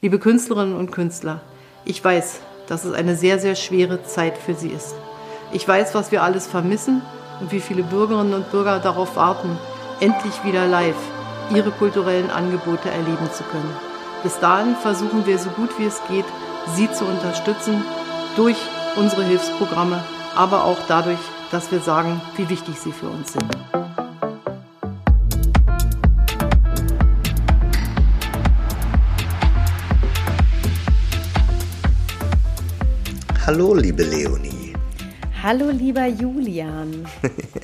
Liebe Künstlerinnen und Künstler, ich weiß, dass es eine sehr, sehr schwere Zeit für Sie ist. Ich weiß, was wir alles vermissen und wie viele Bürgerinnen und Bürger darauf warten, endlich wieder live ihre kulturellen Angebote erleben zu können. Bis dahin versuchen wir so gut wie es geht, Sie zu unterstützen durch unsere Hilfsprogramme, aber auch dadurch, dass wir sagen, wie wichtig Sie für uns sind. Hallo, liebe Leonie. Hallo, lieber Julian.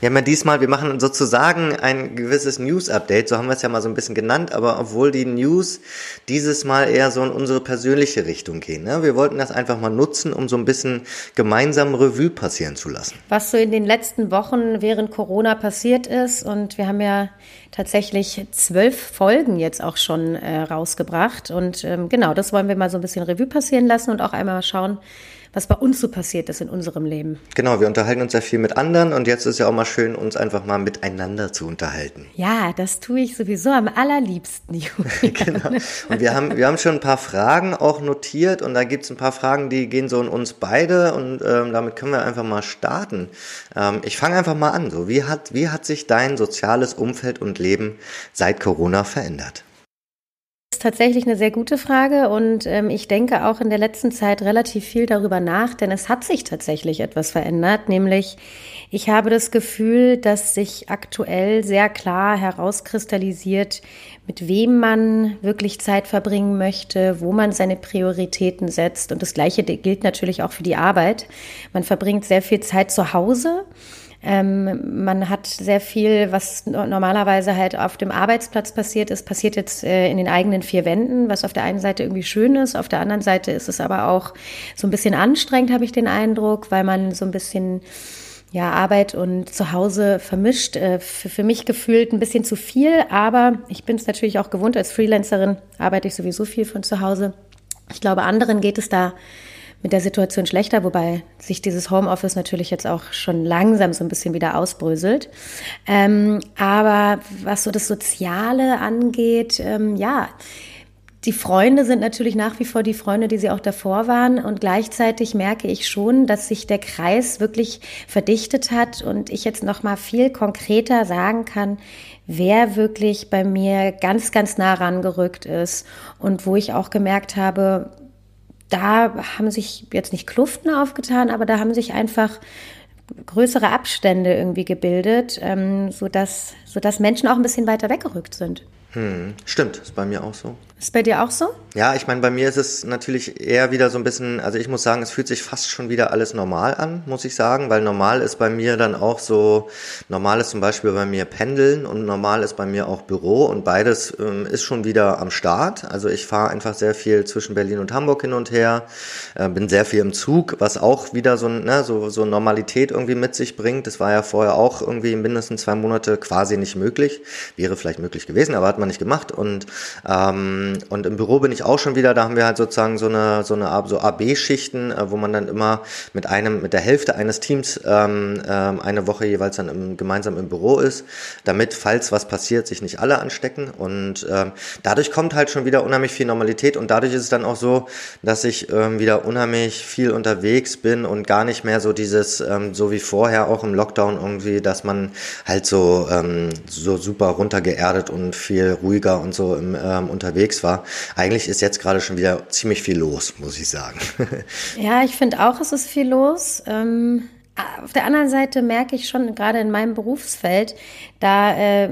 wir haben ja diesmal, wir machen sozusagen ein gewisses News-Update, so haben wir es ja mal so ein bisschen genannt, aber obwohl die News dieses Mal eher so in unsere persönliche Richtung gehen. Ne? Wir wollten das einfach mal nutzen, um so ein bisschen gemeinsam Revue passieren zu lassen. Was so in den letzten Wochen während Corona passiert ist und wir haben ja tatsächlich zwölf Folgen jetzt auch schon äh, rausgebracht und ähm, genau, das wollen wir mal so ein bisschen Revue passieren lassen und auch einmal schauen, was bei uns so passiert ist in unserem Leben. Genau, wir unterhalten uns ja viel mit anderen und jetzt ist ja auch mal schön, uns einfach mal miteinander zu unterhalten. Ja, das tue ich sowieso am allerliebsten. genau. Und wir haben, wir haben schon ein paar Fragen auch notiert und da gibt es ein paar Fragen, die gehen so in uns beide und ähm, damit können wir einfach mal starten. Ähm, ich fange einfach mal an. So, wie hat, wie hat sich dein soziales Umfeld und Leben seit Corona verändert? Ist tatsächlich eine sehr gute Frage und ähm, ich denke auch in der letzten Zeit relativ viel darüber nach, denn es hat sich tatsächlich etwas verändert, nämlich ich habe das Gefühl, dass sich aktuell sehr klar herauskristallisiert, mit wem man wirklich Zeit verbringen möchte, wo man seine Prioritäten setzt und das gleiche gilt natürlich auch für die Arbeit. Man verbringt sehr viel Zeit zu Hause ähm, man hat sehr viel, was normalerweise halt auf dem Arbeitsplatz passiert ist, passiert jetzt äh, in den eigenen vier Wänden, was auf der einen Seite irgendwie schön ist, auf der anderen Seite ist es aber auch so ein bisschen anstrengend, habe ich den Eindruck, weil man so ein bisschen ja, Arbeit und Zuhause vermischt. Äh, für, für mich gefühlt ein bisschen zu viel, aber ich bin es natürlich auch gewohnt. Als Freelancerin arbeite ich sowieso viel von zu Hause. Ich glaube, anderen geht es da mit der Situation schlechter, wobei sich dieses Homeoffice natürlich jetzt auch schon langsam so ein bisschen wieder ausbröselt. Ähm, aber was so das Soziale angeht, ähm, ja, die Freunde sind natürlich nach wie vor die Freunde, die sie auch davor waren. Und gleichzeitig merke ich schon, dass sich der Kreis wirklich verdichtet hat und ich jetzt noch mal viel konkreter sagen kann, wer wirklich bei mir ganz, ganz nah rangerückt ist und wo ich auch gemerkt habe, da haben sich jetzt nicht Kluften aufgetan, aber da haben sich einfach größere Abstände irgendwie gebildet, ähm, sodass, sodass Menschen auch ein bisschen weiter weggerückt sind. Hm, stimmt, ist bei mir auch so. Ist bei dir auch so? Ja, ich meine, bei mir ist es natürlich eher wieder so ein bisschen, also ich muss sagen, es fühlt sich fast schon wieder alles normal an, muss ich sagen, weil normal ist bei mir dann auch so, normal ist zum Beispiel bei mir Pendeln und normal ist bei mir auch Büro und beides ähm, ist schon wieder am Start. Also ich fahre einfach sehr viel zwischen Berlin und Hamburg hin und her, äh, bin sehr viel im Zug, was auch wieder so, ne, so, so Normalität irgendwie mit sich bringt. Das war ja vorher auch irgendwie mindestens zwei Monate quasi nicht möglich. Wäre vielleicht möglich gewesen, aber hat man nicht gemacht und ähm, und im Büro bin ich auch schon wieder, da haben wir halt sozusagen so eine, so eine so AB-Schichten, äh, wo man dann immer mit einem, mit der Hälfte eines Teams ähm, ähm, eine Woche jeweils dann im, gemeinsam im Büro ist, damit, falls was passiert, sich nicht alle anstecken. Und ähm, dadurch kommt halt schon wieder unheimlich viel Normalität und dadurch ist es dann auch so, dass ich ähm, wieder unheimlich viel unterwegs bin und gar nicht mehr so dieses, ähm, so wie vorher auch im Lockdown irgendwie, dass man halt so, ähm, so super runtergeerdet und viel ruhiger und so im, ähm, unterwegs war. Eigentlich ist jetzt gerade schon wieder ziemlich viel los, muss ich sagen. ja, ich finde auch, es ist viel los. Ähm, auf der anderen Seite merke ich schon, gerade in meinem Berufsfeld, da äh,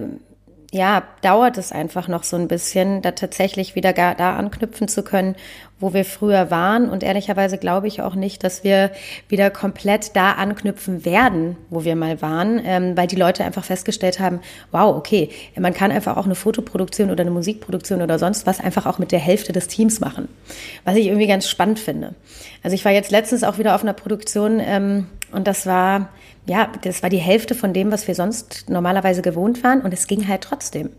ja, dauert es einfach noch so ein bisschen, da tatsächlich wieder da anknüpfen zu können, wo wir früher waren. Und ehrlicherweise glaube ich auch nicht, dass wir wieder komplett da anknüpfen werden, wo wir mal waren, ähm, weil die Leute einfach festgestellt haben, wow, okay, man kann einfach auch eine Fotoproduktion oder eine Musikproduktion oder sonst was einfach auch mit der Hälfte des Teams machen. Was ich irgendwie ganz spannend finde. Also ich war jetzt letztens auch wieder auf einer Produktion ähm, und das war, ja, das war die Hälfte von dem, was wir sonst normalerweise gewohnt waren und es ging halt trotzdem.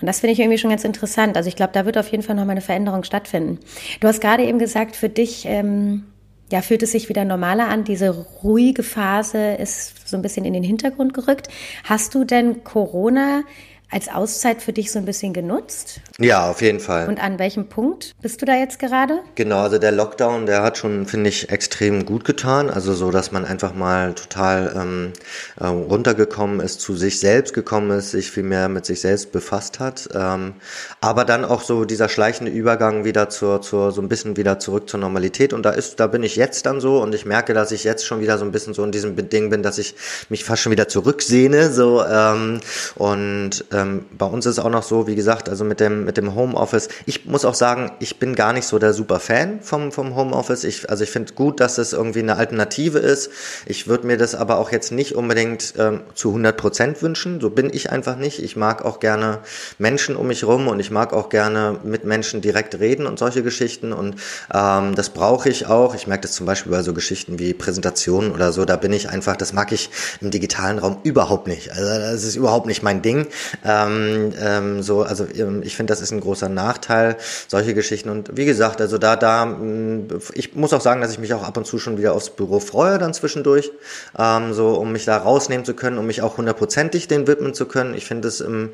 Und das finde ich irgendwie schon ganz interessant. Also ich glaube, da wird auf jeden Fall noch mal eine Veränderung stattfinden. Du hast gerade eben gesagt, für dich ähm, ja, fühlt es sich wieder normaler an. Diese ruhige Phase ist so ein bisschen in den Hintergrund gerückt. Hast du denn Corona als Auszeit für dich so ein bisschen genutzt? Ja, auf jeden Fall. Und an welchem Punkt bist du da jetzt gerade? Genau, also der Lockdown, der hat schon, finde ich, extrem gut getan. Also so, dass man einfach mal total ähm, äh, runtergekommen ist, zu sich selbst gekommen ist, sich viel mehr mit sich selbst befasst hat. Ähm, aber dann auch so dieser schleichende Übergang wieder zur, zur, so ein bisschen wieder zurück zur Normalität. Und da ist, da bin ich jetzt dann so und ich merke, dass ich jetzt schon wieder so ein bisschen so in diesem Ding bin, dass ich mich fast schon wieder zurücksehne. So ähm, und ähm, bei uns ist auch noch so, wie gesagt, also mit dem, mit dem Homeoffice. Ich muss auch sagen, ich bin gar nicht so der super Fan vom, vom Homeoffice. Ich, also ich finde gut, dass es irgendwie eine Alternative ist. Ich würde mir das aber auch jetzt nicht unbedingt ähm, zu 100 Prozent wünschen. So bin ich einfach nicht. Ich mag auch gerne Menschen um mich rum und ich mag auch gerne mit Menschen direkt reden und solche Geschichten. Und ähm, das brauche ich auch. Ich merke das zum Beispiel bei so Geschichten wie Präsentationen oder so. Da bin ich einfach, das mag ich im digitalen Raum überhaupt nicht. Also das ist überhaupt nicht mein Ding. Ähm, ähm, so, also ähm, ich finde, das ist ein großer Nachteil, solche Geschichten. Und wie gesagt, also da, da, mm, ich muss auch sagen, dass ich mich auch ab und zu schon wieder aufs Büro freue, dann zwischendurch, ähm, so um mich da rausnehmen zu können, um mich auch hundertprozentig den widmen zu können. Ich finde es im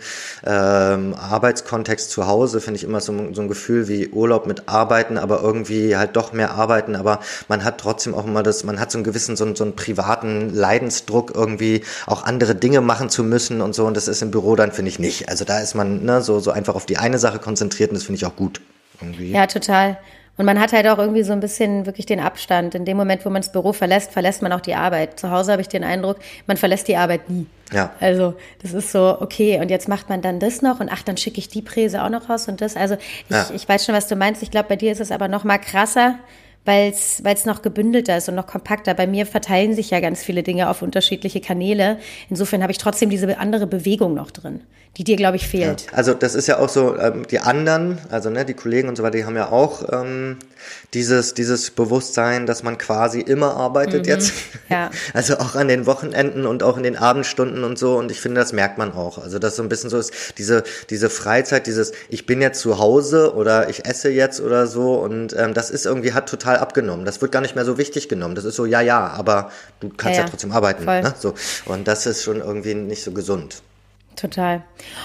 ähm, Arbeitskontext zu Hause, finde ich immer so, so ein Gefühl wie Urlaub mit Arbeiten, aber irgendwie halt doch mehr arbeiten, aber man hat trotzdem auch immer das, man hat so einen gewissen, so, so einen privaten Leidensdruck, irgendwie auch andere Dinge machen zu müssen und so. Und das ist im Büro dann, finde ich, nicht. Also da ist man ne, so, so einfach auf die eine Sache konzentriert und das finde ich auch gut. Irgendwie. Ja, total. Und man hat halt auch irgendwie so ein bisschen wirklich den Abstand. In dem Moment, wo man das Büro verlässt, verlässt man auch die Arbeit. Zu Hause habe ich den Eindruck, man verlässt die Arbeit nie. Ja. Also das ist so, okay, und jetzt macht man dann das noch und ach, dann schicke ich die Präse auch noch raus und das. Also ich, ja. ich weiß schon, was du meinst. Ich glaube, bei dir ist es aber noch mal krasser, weil es noch gebündelter ist und noch kompakter. Bei mir verteilen sich ja ganz viele Dinge auf unterschiedliche Kanäle. Insofern habe ich trotzdem diese andere Bewegung noch drin, die dir, glaube ich, fehlt. Ja, also das ist ja auch so, ähm, die anderen, also ne, die Kollegen und so weiter, die haben ja auch ähm, dieses, dieses Bewusstsein, dass man quasi immer arbeitet mhm. jetzt. Ja. Also auch an den Wochenenden und auch in den Abendstunden und so. Und ich finde, das merkt man auch. Also das so ein bisschen so ist, diese, diese Freizeit, dieses, ich bin jetzt zu Hause oder ich esse jetzt oder so. Und ähm, das ist irgendwie, hat total abgenommen. Das wird gar nicht mehr so wichtig genommen. Das ist so, ja, ja, aber du kannst ja, ja trotzdem arbeiten. Ne? So. Und das ist schon irgendwie nicht so gesund. Total.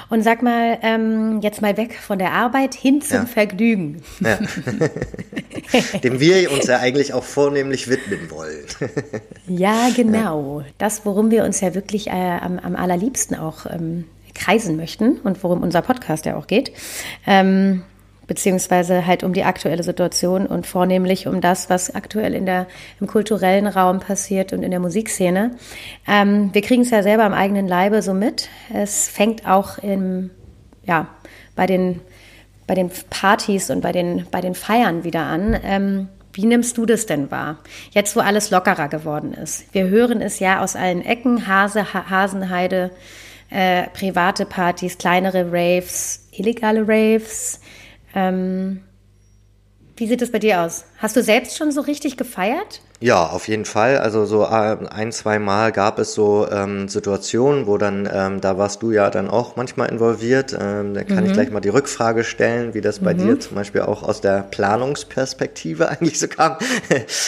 Und sag mal, ähm, jetzt mal weg von der Arbeit hin zum ja. Vergnügen. Ja. Dem wir uns ja eigentlich auch vornehmlich widmen wollen. ja, genau. Das, worum wir uns ja wirklich äh, am, am, allerliebsten auch ähm, kreisen möchten und worum unser Podcast ja auch geht. Ähm, beziehungsweise halt um die aktuelle Situation und vornehmlich um das, was aktuell in der, im kulturellen Raum passiert und in der Musikszene. Ähm, wir kriegen es ja selber am eigenen Leibe so mit. Es fängt auch im, ja, bei den, bei den Partys und bei den, bei den Feiern wieder an. Ähm, wie nimmst du das denn wahr? Jetzt, wo alles lockerer geworden ist. Wir hören es ja aus allen Ecken, Hase, ha Hasenheide, äh, private Partys, kleinere Raves, illegale Raves, ähm, wie sieht es bei dir aus? Hast du selbst schon so richtig gefeiert? Ja, auf jeden Fall. Also so äh, ein, zwei Mal gab es so ähm, Situationen, wo dann, ähm, da warst du ja dann auch manchmal involviert. Ähm, da kann mhm. ich gleich mal die Rückfrage stellen, wie das bei mhm. dir zum Beispiel auch aus der Planungsperspektive eigentlich so kam.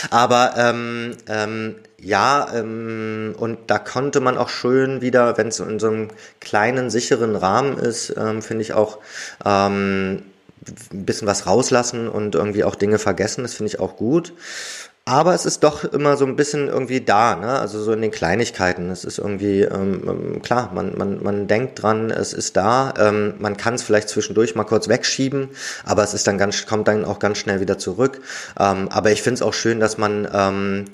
Aber ähm, ähm, ja, ähm, und da konnte man auch schön wieder, wenn es in so einem kleinen, sicheren Rahmen ist, ähm, finde ich auch ähm, ein bisschen was rauslassen und irgendwie auch Dinge vergessen, das finde ich auch gut. Aber es ist doch immer so ein bisschen irgendwie da, ne? also so in den Kleinigkeiten. Es ist irgendwie, ähm, ähm klar, man, man, man denkt dran, es ist da. Ähm, man kann es vielleicht zwischendurch mal kurz wegschieben, aber es ist dann ganz, kommt dann auch ganz schnell wieder zurück. Ähm, aber ich finde es auch schön, dass man ähm,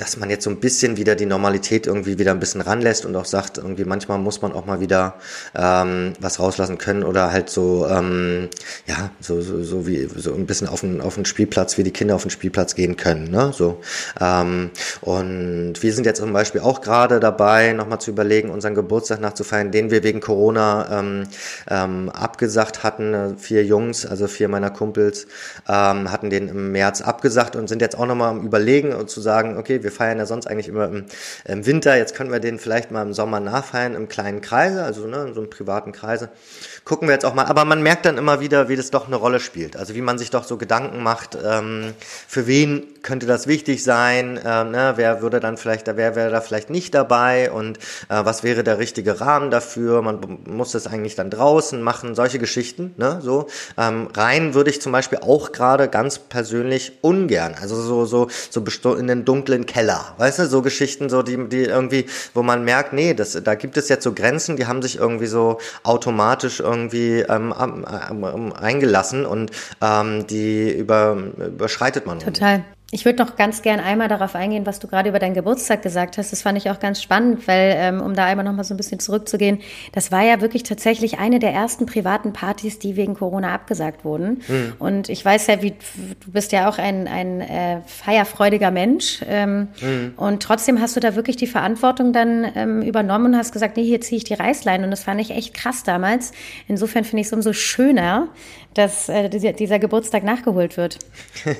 dass man jetzt so ein bisschen wieder die Normalität irgendwie wieder ein bisschen ranlässt und auch sagt, irgendwie manchmal muss man auch mal wieder ähm, was rauslassen können oder halt so, ähm, ja, so, so, so wie so ein bisschen auf den, auf den Spielplatz, wie die Kinder auf den Spielplatz gehen können. Ne? So. Ähm, und wir sind jetzt zum Beispiel auch gerade dabei, nochmal zu überlegen, unseren Geburtstag nachzufeiern, den wir wegen Corona ähm, ähm, abgesagt hatten. Vier Jungs, also vier meiner Kumpels, ähm, hatten den im März abgesagt und sind jetzt auch nochmal am Überlegen und zu sagen, okay, wir wir feiern ja sonst eigentlich immer im, im, Winter. Jetzt können wir den vielleicht mal im Sommer nachfeiern, im kleinen Kreise, also ne, in so einem privaten Kreise. Gucken wir jetzt auch mal. Aber man merkt dann immer wieder, wie das doch eine Rolle spielt. Also wie man sich doch so Gedanken macht, ähm, für wen könnte das wichtig sein? Äh, ne? Wer würde dann vielleicht, wer wäre da vielleicht nicht dabei? Und äh, was wäre der richtige Rahmen dafür? Man muss das eigentlich dann draußen machen, solche Geschichten. Ne? So ähm, rein würde ich zum Beispiel auch gerade ganz persönlich ungern. Also so so so in den dunklen Keller, weißt du, so Geschichten, so die die irgendwie, wo man merkt, nee, das da gibt es jetzt so Grenzen, die haben sich irgendwie so automatisch irgendwie ähm, ähm, eingelassen und ähm, die über, überschreitet man. Total. Ich würde noch ganz gern einmal darauf eingehen, was du gerade über deinen Geburtstag gesagt hast. Das fand ich auch ganz spannend, weil, ähm, um da einmal noch mal so ein bisschen zurückzugehen, das war ja wirklich tatsächlich eine der ersten privaten Partys, die wegen Corona abgesagt wurden. Mhm. Und ich weiß ja, wie du bist ja auch ein, ein äh, feierfreudiger Mensch. Ähm, mhm. Und trotzdem hast du da wirklich die Verantwortung dann ähm, übernommen und hast gesagt, nee, hier ziehe ich die Reißleine. Und das fand ich echt krass damals. Insofern finde ich es umso schöner, dass äh, dieser Geburtstag nachgeholt wird.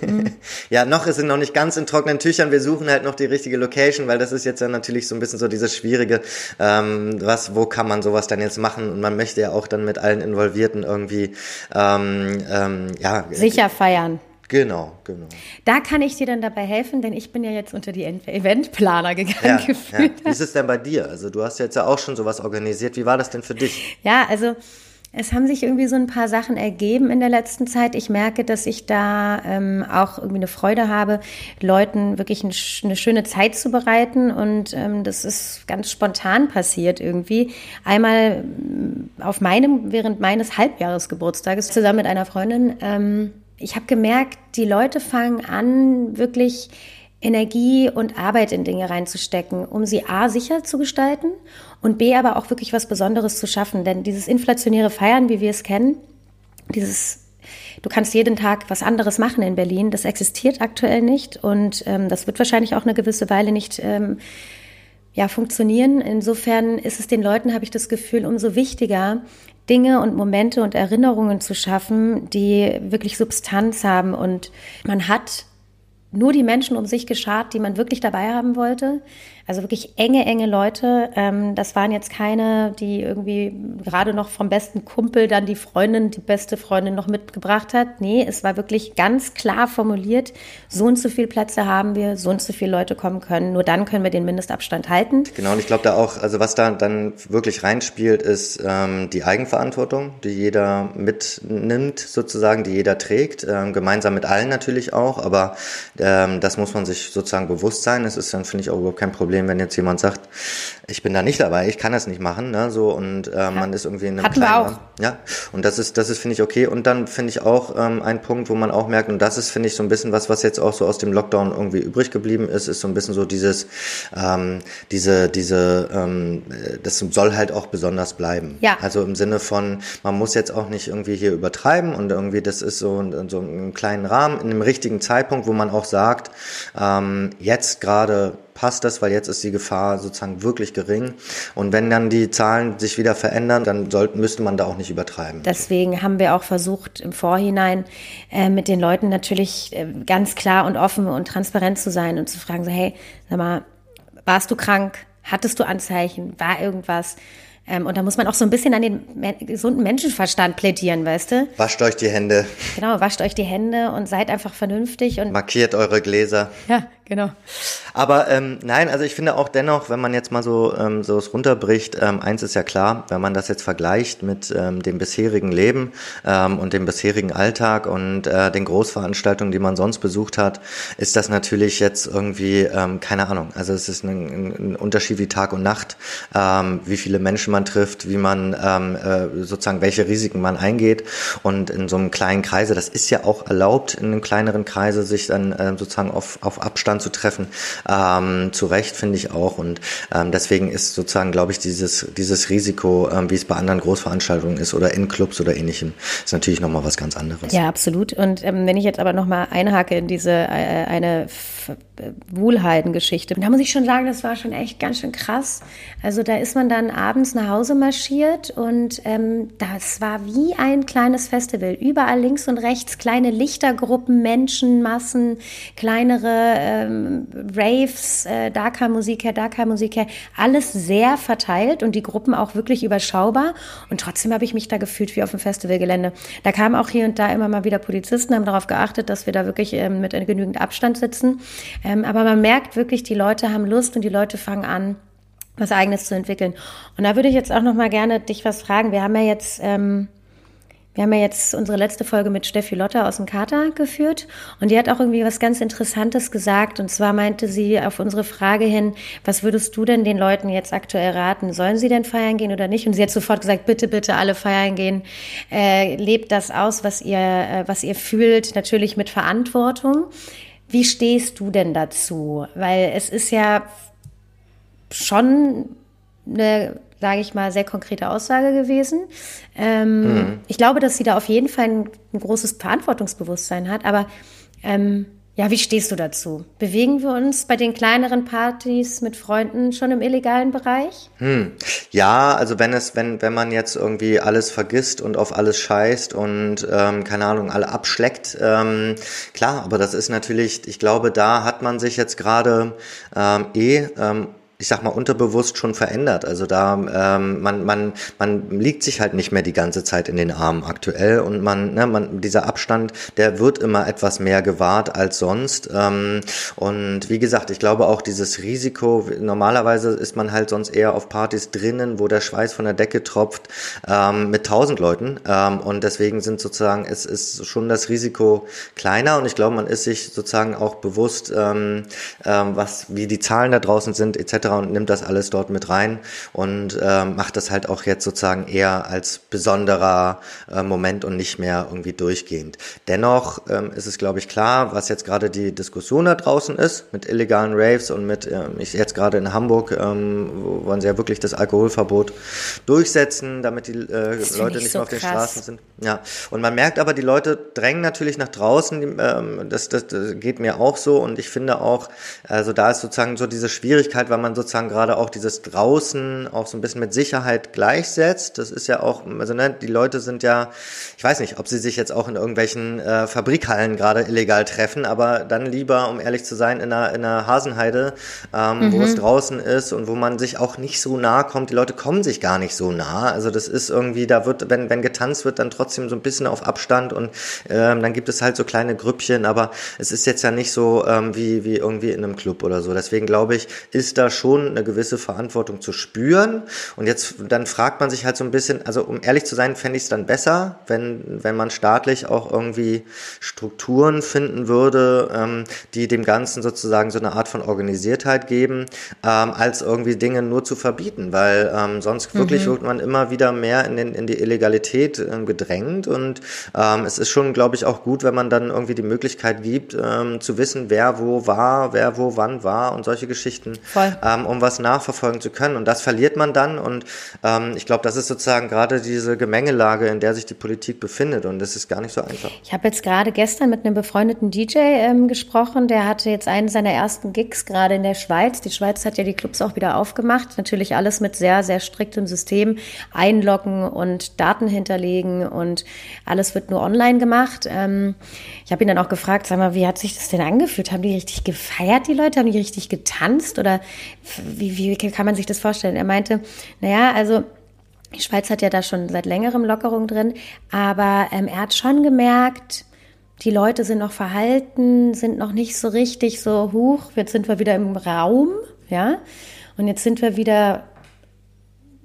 Mhm. ja, noch ist es noch nicht ganz in trockenen Tüchern. Wir suchen halt noch die richtige Location, weil das ist jetzt ja natürlich so ein bisschen so dieses Schwierige, ähm, was, wo kann man sowas dann jetzt machen? Und man möchte ja auch dann mit allen Involvierten irgendwie ähm, ähm, ja sicher feiern. Genau, genau. Da kann ich dir dann dabei helfen, denn ich bin ja jetzt unter die Eventplaner gegangen. Ja. Ja. Wie ist es denn bei dir? Also du hast jetzt ja auch schon sowas organisiert. Wie war das denn für dich? Ja, also es haben sich irgendwie so ein paar Sachen ergeben in der letzten Zeit. Ich merke, dass ich da ähm, auch irgendwie eine Freude habe, Leuten wirklich ein, eine schöne Zeit zu bereiten. Und ähm, das ist ganz spontan passiert irgendwie. Einmal mm, auf meinem, während meines Halbjahresgeburtstages zusammen mit einer Freundin. Ähm, ich habe gemerkt, die Leute fangen an, wirklich Energie und Arbeit in Dinge reinzustecken, um sie A sicher zu gestalten und B aber auch wirklich was Besonderes zu schaffen. Denn dieses inflationäre Feiern, wie wir es kennen, dieses Du kannst jeden Tag was anderes machen in Berlin. Das existiert aktuell nicht und ähm, das wird wahrscheinlich auch eine gewisse Weile nicht ähm, ja, funktionieren. Insofern ist es den Leuten, habe ich das Gefühl, umso wichtiger, Dinge und Momente und Erinnerungen zu schaffen, die wirklich Substanz haben. Und man hat nur die Menschen um sich geschart, die man wirklich dabei haben wollte. Also wirklich enge, enge Leute. Ähm, das waren jetzt keine, die irgendwie gerade noch vom besten Kumpel dann die Freundin, die beste Freundin noch mitgebracht hat. Nee, es war wirklich ganz klar formuliert, so und so viele Plätze haben wir, so und so viele Leute kommen können. Nur dann können wir den Mindestabstand halten. Genau, und ich glaube da auch, also was da dann wirklich reinspielt, ist ähm, die Eigenverantwortung, die jeder mitnimmt sozusagen, die jeder trägt, ähm, gemeinsam mit allen natürlich auch, aber ähm, das muss man sich sozusagen bewusst sein. Es ist dann, finde ich, auch überhaupt kein Problem, Problem, wenn jetzt jemand sagt, ich bin da nicht dabei, ich kann das nicht machen, ne, so und äh, ja. man ist irgendwie in einem Hatten kleinen, wir auch. ja, und das ist, das ist finde ich okay und dann finde ich auch ähm, ein Punkt, wo man auch merkt und das ist finde ich so ein bisschen was, was jetzt auch so aus dem Lockdown irgendwie übrig geblieben ist, ist so ein bisschen so dieses, ähm, diese, diese, ähm, das soll halt auch besonders bleiben. Ja. Also im Sinne von, man muss jetzt auch nicht irgendwie hier übertreiben und irgendwie das ist so in so einem kleinen Rahmen, in einem richtigen Zeitpunkt, wo man auch sagt, ähm, jetzt gerade passt das, weil jetzt ist die Gefahr sozusagen wirklich gering. Und wenn dann die Zahlen sich wieder verändern, dann sollte, müsste man da auch nicht übertreiben. Deswegen haben wir auch versucht, im Vorhinein äh, mit den Leuten natürlich äh, ganz klar und offen und transparent zu sein und zu fragen, so, hey, sag mal, warst du krank? Hattest du Anzeichen? War irgendwas? Ähm, und da muss man auch so ein bisschen an den gesunden Menschenverstand plädieren, weißt du? Wascht euch die Hände. Genau, wascht euch die Hände und seid einfach vernünftig und markiert eure Gläser. Ja, genau. Aber ähm, nein, also ich finde auch dennoch, wenn man jetzt mal so ähm, so es runterbricht, ähm, eins ist ja klar, wenn man das jetzt vergleicht mit ähm, dem bisherigen Leben ähm, und dem bisherigen Alltag und äh, den Großveranstaltungen, die man sonst besucht hat, ist das natürlich jetzt irgendwie ähm, keine Ahnung. Also es ist ein, ein Unterschied wie Tag und Nacht, ähm, wie viele Menschen man trifft, wie man ähm, äh, sozusagen welche Risiken man eingeht und in so einem kleinen Kreise, das ist ja auch erlaubt, in einem kleineren Kreise sich dann äh, sozusagen auf, auf Abstand zu treffen. Ähm, zu Recht finde ich auch. Und ähm, deswegen ist sozusagen, glaube ich, dieses, dieses Risiko, ähm, wie es bei anderen Großveranstaltungen ist oder in Clubs oder ähnlichem, ist natürlich nochmal was ganz anderes. Ja, absolut. Und ähm, wenn ich jetzt aber nochmal einhake in diese äh, eine Wohlheiden-Geschichte, da muss ich schon sagen, das war schon echt ganz schön krass. Also da ist man dann abends nach Hause marschiert und ähm, das war wie ein kleines Festival. Überall links und rechts kleine Lichtergruppen, Menschenmassen, kleinere äh, ähm, Raves, äh, da kam Musik her, da kam Musik her, alles sehr verteilt und die Gruppen auch wirklich überschaubar. Und trotzdem habe ich mich da gefühlt wie auf dem Festivalgelände. Da kamen auch hier und da immer mal wieder Polizisten, haben darauf geachtet, dass wir da wirklich ähm, mit genügend Abstand sitzen. Ähm, aber man merkt wirklich, die Leute haben Lust und die Leute fangen an, was Eigenes zu entwickeln. Und da würde ich jetzt auch noch mal gerne dich was fragen. Wir haben ja jetzt ähm, wir haben ja jetzt unsere letzte Folge mit Steffi Lotter aus dem Kater geführt und die hat auch irgendwie was ganz Interessantes gesagt und zwar meinte sie auf unsere Frage hin, was würdest du denn den Leuten jetzt aktuell raten? Sollen sie denn feiern gehen oder nicht? Und sie hat sofort gesagt, bitte, bitte alle feiern gehen. Äh, lebt das aus, was ihr, äh, was ihr fühlt, natürlich mit Verantwortung. Wie stehst du denn dazu? Weil es ist ja schon eine sage ich mal, sehr konkrete Aussage gewesen. Ähm, mhm. Ich glaube, dass sie da auf jeden Fall ein, ein großes Verantwortungsbewusstsein hat. Aber ähm, ja, wie stehst du dazu? Bewegen wir uns bei den kleineren Partys mit Freunden schon im illegalen Bereich? Hm. Ja, also wenn es, wenn, wenn man jetzt irgendwie alles vergisst und auf alles scheißt und ähm, keine Ahnung, alle abschleckt, ähm, klar, aber das ist natürlich, ich glaube, da hat man sich jetzt gerade ähm, eh ähm, ich sag mal, unterbewusst schon verändert. Also da, ähm, man, man, man liegt sich halt nicht mehr die ganze Zeit in den Armen aktuell und man, ne, man, dieser Abstand, der wird immer etwas mehr gewahrt als sonst. Ähm, und wie gesagt, ich glaube auch dieses Risiko, normalerweise ist man halt sonst eher auf Partys drinnen, wo der Schweiß von der Decke tropft, ähm, mit tausend Leuten. Ähm, und deswegen sind sozusagen, es ist schon das Risiko kleiner und ich glaube, man ist sich sozusagen auch bewusst, ähm, ähm, was, wie die Zahlen da draußen sind, etc und nimmt das alles dort mit rein und äh, macht das halt auch jetzt sozusagen eher als besonderer äh, Moment und nicht mehr irgendwie durchgehend. Dennoch ähm, ist es, glaube ich, klar, was jetzt gerade die Diskussion da draußen ist mit illegalen Raves und mit, äh, ich jetzt gerade in Hamburg, ähm, wollen sie ja wirklich das Alkoholverbot durchsetzen, damit die äh, Leute nicht so mehr auf krass. den Straßen sind. Ja, und man merkt aber, die Leute drängen natürlich nach draußen, ähm, das, das, das geht mir auch so und ich finde auch, also da ist sozusagen so diese Schwierigkeit, weil man so sozusagen gerade auch dieses draußen auch so ein bisschen mit Sicherheit gleichsetzt. Das ist ja auch, also ne, die Leute sind ja, ich weiß nicht, ob sie sich jetzt auch in irgendwelchen äh, Fabrikhallen gerade illegal treffen, aber dann lieber, um ehrlich zu sein, in einer, in einer Hasenheide, ähm, mhm. wo es draußen ist und wo man sich auch nicht so nah kommt. Die Leute kommen sich gar nicht so nah. Also das ist irgendwie, da wird, wenn, wenn getanzt wird, dann trotzdem so ein bisschen auf Abstand und ähm, dann gibt es halt so kleine Grüppchen, aber es ist jetzt ja nicht so ähm, wie, wie irgendwie in einem Club oder so. Deswegen glaube ich, ist da schon schon eine gewisse Verantwortung zu spüren. Und jetzt, dann fragt man sich halt so ein bisschen, also um ehrlich zu sein, fände ich es dann besser, wenn, wenn man staatlich auch irgendwie Strukturen finden würde, ähm, die dem Ganzen sozusagen so eine Art von Organisiertheit geben, ähm, als irgendwie Dinge nur zu verbieten, weil ähm, sonst wirklich mhm. wird man immer wieder mehr in, den, in die Illegalität äh, gedrängt und ähm, es ist schon, glaube ich, auch gut, wenn man dann irgendwie die Möglichkeit gibt, ähm, zu wissen, wer wo war, wer wo wann war und solche Geschichten. Voll. Ähm, um was nachverfolgen zu können. Und das verliert man dann. Und ähm, ich glaube, das ist sozusagen gerade diese Gemengelage, in der sich die Politik befindet. Und das ist gar nicht so einfach. Ich habe jetzt gerade gestern mit einem befreundeten DJ ähm, gesprochen. Der hatte jetzt einen seiner ersten Gigs gerade in der Schweiz. Die Schweiz hat ja die Clubs auch wieder aufgemacht. Natürlich alles mit sehr, sehr striktem System. Einloggen und Daten hinterlegen und alles wird nur online gemacht. Ähm, ich habe ihn dann auch gefragt, sag mal, wie hat sich das denn angefühlt? Haben die richtig gefeiert, die Leute? Haben die richtig getanzt? Oder wie, wie kann man sich das vorstellen? Er meinte, naja, also die Schweiz hat ja da schon seit längerem Lockerung drin, aber ähm, er hat schon gemerkt, die Leute sind noch verhalten, sind noch nicht so richtig so hoch. Jetzt sind wir wieder im Raum, ja. Und jetzt sind wir wieder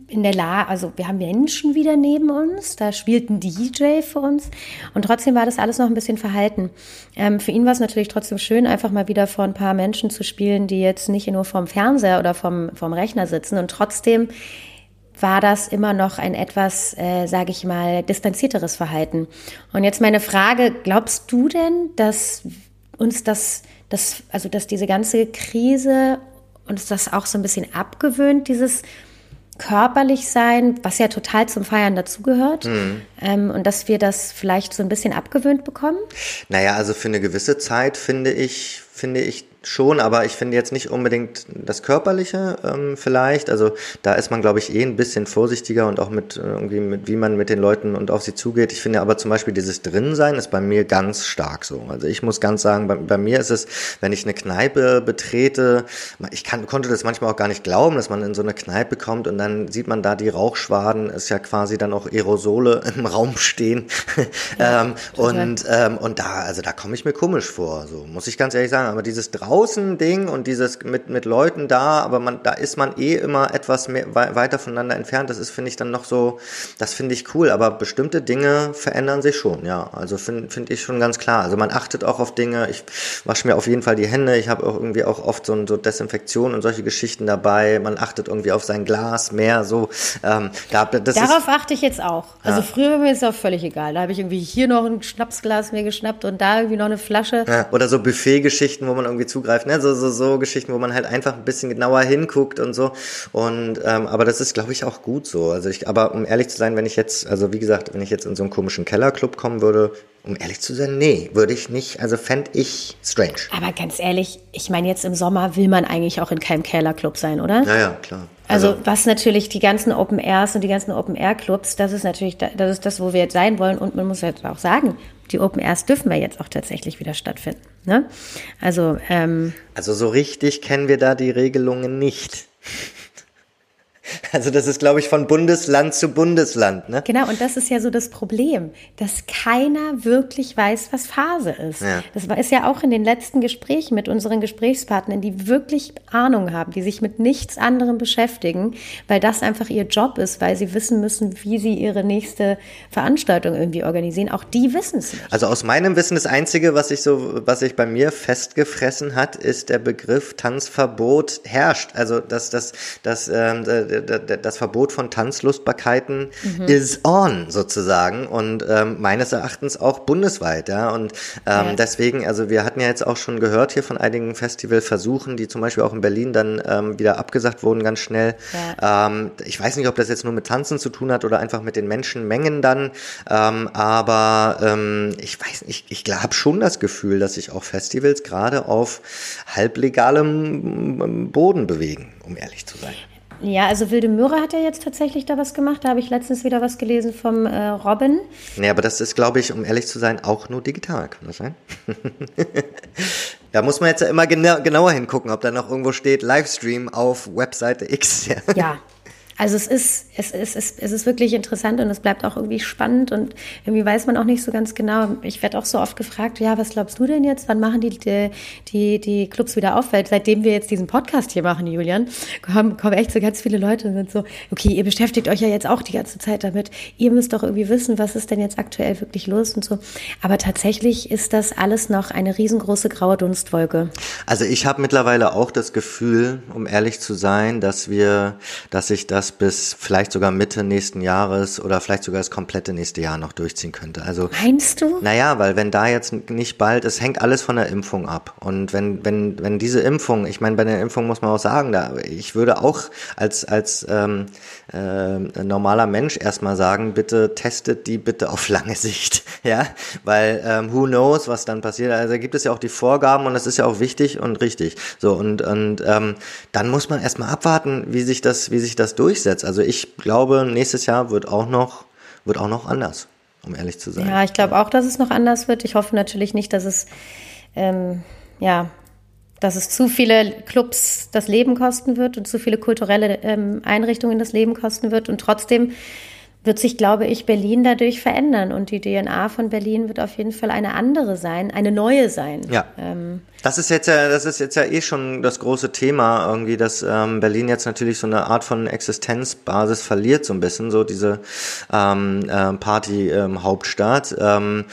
in der Lage, also wir haben Menschen wieder neben uns, da spielt ein DJ für uns und trotzdem war das alles noch ein bisschen verhalten. Ähm, für ihn war es natürlich trotzdem schön, einfach mal wieder vor ein paar Menschen zu spielen, die jetzt nicht nur vorm Fernseher oder vom, vom Rechner sitzen und trotzdem war das immer noch ein etwas, äh, sage ich mal, distanzierteres Verhalten. Und jetzt meine Frage, glaubst du denn, dass uns das, das also dass diese ganze Krise uns das auch so ein bisschen abgewöhnt, dieses körperlich sein, was ja total zum Feiern dazugehört. Mhm. ähm, und dass wir das vielleicht so ein bisschen abgewöhnt bekommen? Naja, also für eine gewisse Zeit finde ich, finde ich schon, aber ich finde jetzt nicht unbedingt das Körperliche ähm, vielleicht. Also da ist man, glaube ich, eh ein bisschen vorsichtiger und auch mit irgendwie mit wie man mit den Leuten und auf sie zugeht. Ich finde aber zum Beispiel dieses Drinsein ist bei mir ganz stark so. Also ich muss ganz sagen, bei, bei mir ist es, wenn ich eine Kneipe betrete, ich kann, konnte das manchmal auch gar nicht glauben, dass man in so eine Kneipe kommt und dann sieht man da die Rauchschwaden, ist ja quasi dann auch Aerosole im Raum stehen. Ja, ähm, und ähm, und da, also da komme ich mir komisch vor, so muss ich ganz ehrlich sagen. Aber dieses Draußen Außending und dieses mit, mit Leuten da, aber man, da ist man eh immer etwas mehr, weiter voneinander entfernt. Das ist, finde ich, dann noch so, das finde ich cool. Aber bestimmte Dinge verändern sich schon, ja. Also finde find ich schon ganz klar. Also man achtet auch auf Dinge. Ich wasche mir auf jeden Fall die Hände. Ich habe auch irgendwie auch oft so, so Desinfektion und solche Geschichten dabei. Man achtet irgendwie auf sein Glas mehr, so. Ähm, da, Darauf ist, achte ich jetzt auch. Also ja. früher war mir das auch völlig egal. Da habe ich irgendwie hier noch ein Schnapsglas mir geschnappt und da irgendwie noch eine Flasche. Ja, oder so Buffet-Geschichten, wo man irgendwie zu zugreift, ne? So, so, so Geschichten, wo man halt einfach ein bisschen genauer hinguckt und so. Und ähm, aber das ist, glaube ich, auch gut so. Also ich, aber um ehrlich zu sein, wenn ich jetzt, also wie gesagt, wenn ich jetzt in so einen komischen Kellerclub kommen würde, um ehrlich zu sein, nee, würde ich nicht. Also fände ich strange. Aber ganz ehrlich, ich meine, jetzt im Sommer will man eigentlich auch in keinem Kellerclub sein, oder? Ja, ja, klar. Also, also, was natürlich die ganzen Open Airs und die ganzen Open Air Clubs, das ist natürlich, das ist das, wo wir jetzt sein wollen. Und man muss jetzt auch sagen, die Open Airs dürfen wir jetzt auch tatsächlich wieder stattfinden. Ne? Also, ähm, also so richtig kennen wir da die Regelungen nicht. Also das ist, glaube ich, von Bundesland zu Bundesland. Ne? Genau, und das ist ja so das Problem, dass keiner wirklich weiß, was Phase ist. Ja. Das ist ja auch in den letzten Gesprächen mit unseren Gesprächspartnern, die wirklich Ahnung haben, die sich mit nichts anderem beschäftigen, weil das einfach ihr Job ist, weil sie wissen müssen, wie sie ihre nächste Veranstaltung irgendwie organisieren. Auch die wissen es nicht. Also aus meinem Wissen, das Einzige, was sich so, was sich bei mir festgefressen hat, ist der Begriff Tanzverbot herrscht. Also dass das, das, ähm, das Verbot von Tanzlustbarkeiten mhm. is on sozusagen und ähm, meines Erachtens auch bundesweit, ja. Und ähm, ja. deswegen, also wir hatten ja jetzt auch schon gehört hier von einigen Festivalversuchen, die zum Beispiel auch in Berlin dann ähm, wieder abgesagt wurden ganz schnell. Ja. Ähm, ich weiß nicht, ob das jetzt nur mit Tanzen zu tun hat oder einfach mit den Menschenmengen dann, ähm, aber ähm, ich weiß nicht, ich, ich habe schon das Gefühl, dass sich auch Festivals gerade auf halblegalem ähm, Boden bewegen, um ehrlich zu sein. Ja, also Wilde Möhre hat ja jetzt tatsächlich da was gemacht. Da habe ich letztens wieder was gelesen vom äh, Robin. Nee, aber das ist, glaube ich, um ehrlich zu sein, auch nur digital. Kann das sein? da muss man jetzt ja immer genau, genauer hingucken, ob da noch irgendwo steht Livestream auf Webseite X. Ja also es ist, es, es, ist, es ist wirklich interessant und es bleibt auch irgendwie spannend und irgendwie weiß man auch nicht so ganz genau. Ich werde auch so oft gefragt, ja, was glaubst du denn jetzt? Wann machen die, die, die, die Clubs wieder auf? Weil seitdem wir jetzt diesen Podcast hier machen, Julian, kommen, kommen echt so ganz viele Leute und sind so, okay, ihr beschäftigt euch ja jetzt auch die ganze Zeit damit. Ihr müsst doch irgendwie wissen, was ist denn jetzt aktuell wirklich los und so. Aber tatsächlich ist das alles noch eine riesengroße graue Dunstwolke. Also ich habe mittlerweile auch das Gefühl, um ehrlich zu sein, dass wir, dass sich das das bis vielleicht sogar Mitte nächsten Jahres oder vielleicht sogar das komplette nächste Jahr noch durchziehen könnte. Also Meinst du? Naja, weil wenn da jetzt nicht bald, es hängt alles von der Impfung ab. Und wenn, wenn, wenn diese Impfung, ich meine, bei der Impfung muss man auch sagen, da, ich würde auch als, als ähm, äh, normaler Mensch erstmal sagen, bitte testet die bitte auf lange Sicht. Ja, weil ähm, who knows, was dann passiert. Also gibt es ja auch die Vorgaben und das ist ja auch wichtig und richtig. So, und, und ähm, dann muss man erstmal abwarten, wie sich das, wie sich das durch durchsetzt. Also ich glaube, nächstes Jahr wird auch noch, wird auch noch anders, um ehrlich zu sein. Ja, ich glaube auch, dass es noch anders wird. Ich hoffe natürlich nicht, dass es, ähm, ja, dass es zu viele Clubs das Leben kosten wird und zu viele kulturelle ähm, Einrichtungen das Leben kosten wird. Und trotzdem wird sich, glaube ich, Berlin dadurch verändern. Und die DNA von Berlin wird auf jeden Fall eine andere sein, eine neue sein. Ja. Ähm, das ist jetzt ja, das ist jetzt ja eh schon das große Thema irgendwie, dass ähm, Berlin jetzt natürlich so eine Art von Existenzbasis verliert, so ein bisschen, so diese ähm, äh, Party-Hauptstadt. Ähm,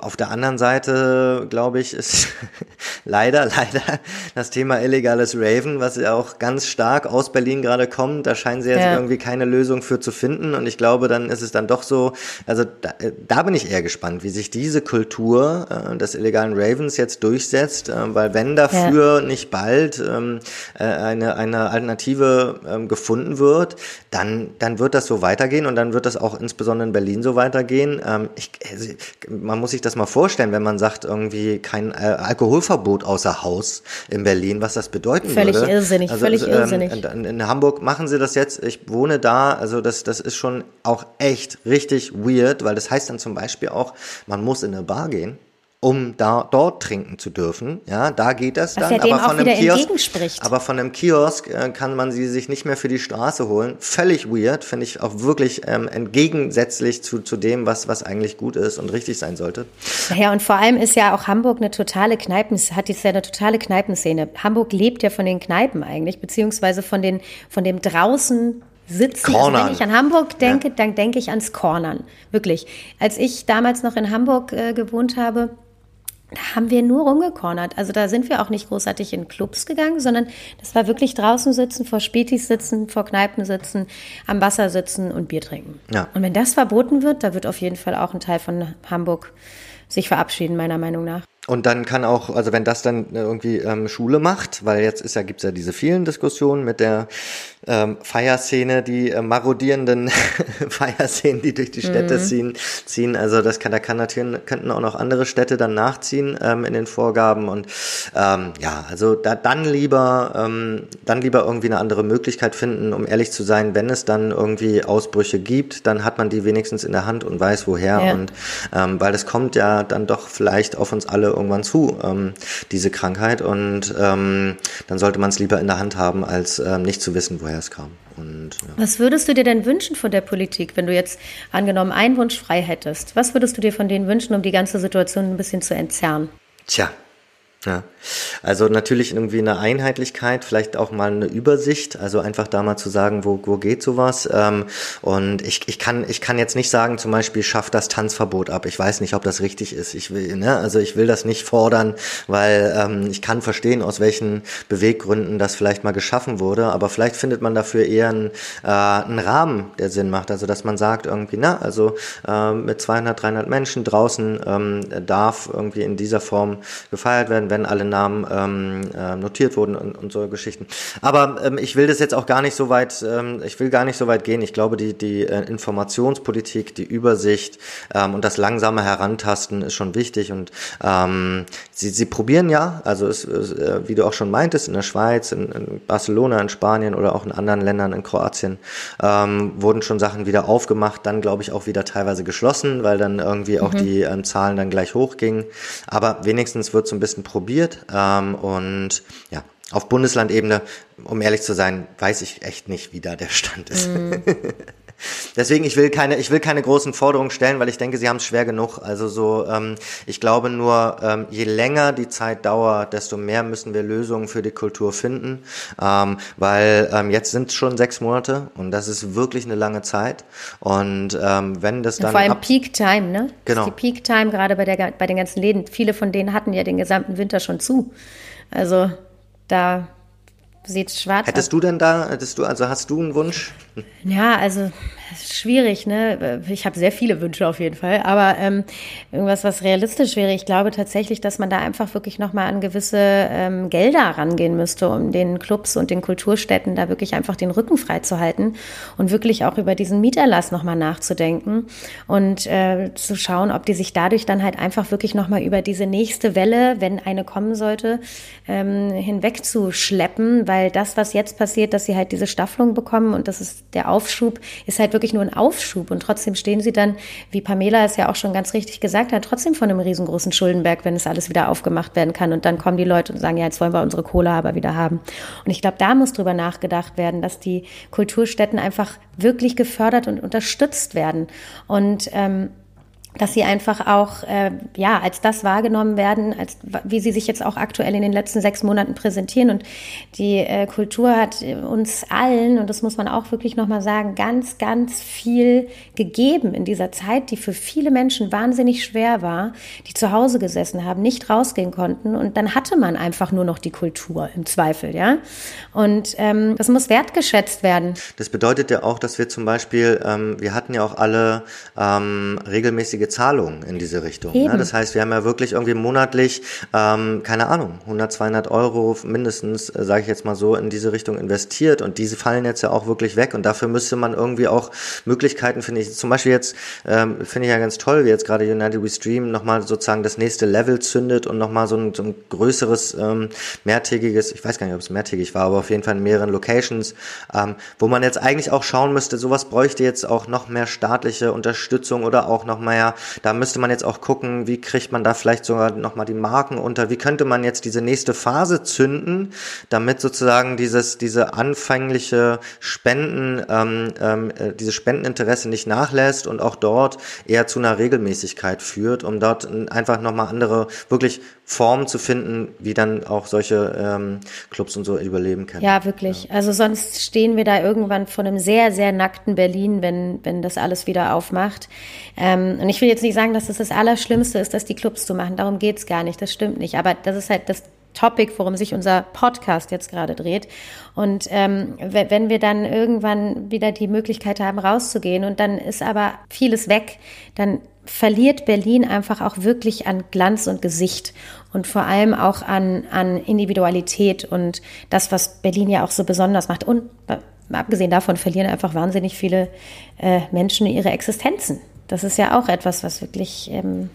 auf der anderen Seite, glaube ich, ist, leider, leider das Thema illegales Raven, was ja auch ganz stark aus Berlin gerade kommt. Da scheinen sie jetzt ja. irgendwie keine Lösung für zu finden. Und ich glaube, dann ist es dann doch so, also da, da bin ich eher gespannt, wie sich diese Kultur äh, des illegalen Ravens jetzt durchsetzt, äh, weil wenn dafür ja. nicht bald ähm, äh, eine, eine Alternative ähm, gefunden wird, dann, dann wird das so weitergehen und dann wird das auch insbesondere in Berlin so weitergehen. Ähm, ich, also, man muss sich das mal vorstellen, wenn man sagt, irgendwie kein äh, Alkoholverbot außer Haus in Berlin, was das bedeuten völlig würde. Völlig irrsinnig, also, völlig ähm, irrsinnig. In, in, Hamburg machen sie das jetzt, ich wohne da, also das, das ist schon auch echt richtig weird, weil das heißt dann zum Beispiel auch, man muss in eine Bar gehen um da dort trinken zu dürfen. Ja, da geht das Was dann. Ja dem aber von einem Kiosk, aber von einem Kiosk äh, kann man sie sich nicht mehr für die Straße holen. Völlig weird, finde ich auch wirklich ähm, entgegensätzlich zu, zu dem, was was eigentlich gut ist und richtig sein sollte. Ja, und vor allem ist ja auch Hamburg eine totale Kneipen, hat jetzt ja eine totale Kneipenszene. Hamburg lebt ja von den Kneipen eigentlich, beziehungsweise von den von dem draußen sitzen. Also wenn ich an Hamburg denke, ja. dann denke ich ans Cornern. Wirklich. Als ich damals noch in Hamburg äh, gewohnt habe, haben wir nur rumgekornert. Also da sind wir auch nicht großartig in Clubs gegangen, sondern das war wirklich draußen sitzen, vor Spätis sitzen, vor Kneipen sitzen, am Wasser sitzen und Bier trinken. Ja. Und wenn das verboten wird, da wird auf jeden Fall auch ein Teil von Hamburg sich verabschieden, meiner Meinung nach. Und dann kann auch, also wenn das dann irgendwie ähm, Schule macht, weil jetzt ist ja, gibt's ja diese vielen Diskussionen mit der ähm, Feierszene, die äh, marodierenden Feierszenen, die durch die Städte mhm. ziehen, ziehen. Also das kann, da kann natürlich, könnten auch noch andere Städte dann nachziehen ähm, in den Vorgaben. Und ähm, ja, also da dann lieber, ähm, dann lieber irgendwie eine andere Möglichkeit finden, um ehrlich zu sein, wenn es dann irgendwie Ausbrüche gibt, dann hat man die wenigstens in der Hand und weiß woher. Ja. Und ähm, weil es kommt ja dann doch vielleicht auf uns alle irgendwann zu, ähm, diese Krankheit. Und ähm, dann sollte man es lieber in der Hand haben, als ähm, nicht zu wissen, woher es kam. Und, ja. Was würdest du dir denn wünschen von der Politik, wenn du jetzt angenommen einen Wunsch frei hättest? Was würdest du dir von denen wünschen, um die ganze Situation ein bisschen zu entzerren? Tja, ja, also natürlich irgendwie eine Einheitlichkeit, vielleicht auch mal eine Übersicht, also einfach da mal zu sagen, wo, wo geht sowas. Ähm, und ich, ich, kann, ich kann jetzt nicht sagen, zum Beispiel, schafft das Tanzverbot ab. Ich weiß nicht, ob das richtig ist. Ich will, ne, also ich will das nicht fordern, weil ähm, ich kann verstehen, aus welchen Beweggründen das vielleicht mal geschaffen wurde, aber vielleicht findet man dafür eher einen, äh, einen Rahmen, der Sinn macht. Also dass man sagt irgendwie, na, also äh, mit 200, 300 Menschen draußen ähm, darf irgendwie in dieser Form gefeiert werden wenn alle Namen ähm, äh, notiert wurden und, und so Geschichten. Aber ähm, ich will das jetzt auch gar nicht so weit, ähm, ich will gar nicht so weit gehen. Ich glaube, die, die äh, Informationspolitik, die Übersicht ähm, und das langsame Herantasten ist schon wichtig. Und ähm, sie, sie probieren ja, also es, äh, wie du auch schon meintest, in der Schweiz, in, in Barcelona, in Spanien oder auch in anderen Ländern, in Kroatien, ähm, wurden schon Sachen wieder aufgemacht, dann glaube ich auch wieder teilweise geschlossen, weil dann irgendwie auch mhm. die ähm, Zahlen dann gleich hochgingen. Aber wenigstens wird so ein bisschen probiert ähm, und ja, auf Bundeslandebene, um ehrlich zu sein, weiß ich echt nicht, wie da der Stand ist. Mm. Deswegen, ich will keine, ich will keine großen Forderungen stellen, weil ich denke, sie haben es schwer genug. Also so, ähm, ich glaube nur, ähm, je länger die Zeit dauert, desto mehr müssen wir Lösungen für die Kultur finden, ähm, weil ähm, jetzt sind es schon sechs Monate und das ist wirklich eine lange Zeit. Und ähm, wenn das dann vor allem Peak Time, ne? Genau. die Peak Time gerade bei der bei den ganzen Läden. Viele von denen hatten ja den gesamten Winter schon zu. Also da sieht schwarz Hättest du denn da, hättest du, also hast du einen Wunsch? Ja, also schwierig, ne? Ich habe sehr viele Wünsche auf jeden Fall, aber ähm, irgendwas, was realistisch wäre. Ich glaube tatsächlich, dass man da einfach wirklich nochmal an gewisse ähm, Gelder rangehen müsste, um den Clubs und den Kulturstätten da wirklich einfach den Rücken frei zu halten und wirklich auch über diesen Mieterlass nochmal nachzudenken und äh, zu schauen, ob die sich dadurch dann halt einfach wirklich nochmal über diese nächste Welle, wenn eine kommen sollte, ähm, hinwegzuschleppen, weil das, was jetzt passiert, dass sie halt diese Staffelung bekommen und das ist der Aufschub, ist halt wirklich nur ein Aufschub. Und trotzdem stehen sie dann, wie Pamela es ja auch schon ganz richtig gesagt hat, trotzdem vor einem riesengroßen Schuldenberg, wenn es alles wieder aufgemacht werden kann. Und dann kommen die Leute und sagen, ja, jetzt wollen wir unsere Kohle aber wieder haben. Und ich glaube, da muss drüber nachgedacht werden, dass die Kulturstätten einfach wirklich gefördert und unterstützt werden. Und ähm, dass sie einfach auch äh, ja als das wahrgenommen werden, als wie sie sich jetzt auch aktuell in den letzten sechs Monaten präsentieren. Und die äh, Kultur hat uns allen, und das muss man auch wirklich nochmal sagen, ganz, ganz viel gegeben in dieser Zeit, die für viele Menschen wahnsinnig schwer war, die zu Hause gesessen haben, nicht rausgehen konnten. Und dann hatte man einfach nur noch die Kultur im Zweifel, ja. Und ähm, das muss wertgeschätzt werden. Das bedeutet ja auch, dass wir zum Beispiel, ähm, wir hatten ja auch alle ähm, regelmäßige regelmäßige Zahlungen in diese Richtung. Ne? Das heißt, wir haben ja wirklich irgendwie monatlich, ähm, keine Ahnung, 100, 200 Euro mindestens, äh, sage ich jetzt mal so, in diese Richtung investiert und diese fallen jetzt ja auch wirklich weg und dafür müsste man irgendwie auch Möglichkeiten, finde ich, zum Beispiel jetzt, ähm, finde ich ja ganz toll, wie jetzt gerade United We Stream nochmal sozusagen das nächste Level zündet und nochmal so ein, so ein größeres, ähm, mehrtägiges, ich weiß gar nicht, ob es mehrtägig war, aber auf jeden Fall in mehreren Locations, ähm, wo man jetzt eigentlich auch schauen müsste, sowas bräuchte jetzt auch noch mehr staatliche Unterstützung oder auch noch mehr da müsste man jetzt auch gucken, wie kriegt man da vielleicht sogar nochmal die Marken unter, wie könnte man jetzt diese nächste Phase zünden, damit sozusagen dieses, diese anfängliche Spenden, ähm, ähm, äh, dieses Spendeninteresse nicht nachlässt und auch dort eher zu einer Regelmäßigkeit führt, um dort einfach nochmal andere, wirklich Formen zu finden, wie dann auch solche ähm, Clubs und so überleben können. Ja, wirklich. Ja. Also sonst stehen wir da irgendwann vor einem sehr, sehr nackten Berlin, wenn, wenn das alles wieder aufmacht. Ähm, und ich will jetzt nicht sagen, dass das das Allerschlimmste ist, dass die Clubs zu machen. Darum geht's gar nicht. Das stimmt nicht. Aber das ist halt das Topic, worum sich unser Podcast jetzt gerade dreht. Und ähm, wenn wir dann irgendwann wieder die Möglichkeit haben, rauszugehen und dann ist aber vieles weg, dann verliert Berlin einfach auch wirklich an Glanz und Gesicht und vor allem auch an, an Individualität und das, was Berlin ja auch so besonders macht. Und äh, abgesehen davon verlieren einfach wahnsinnig viele äh, Menschen ihre Existenzen. Das ist ja auch etwas, was wirklich ähm,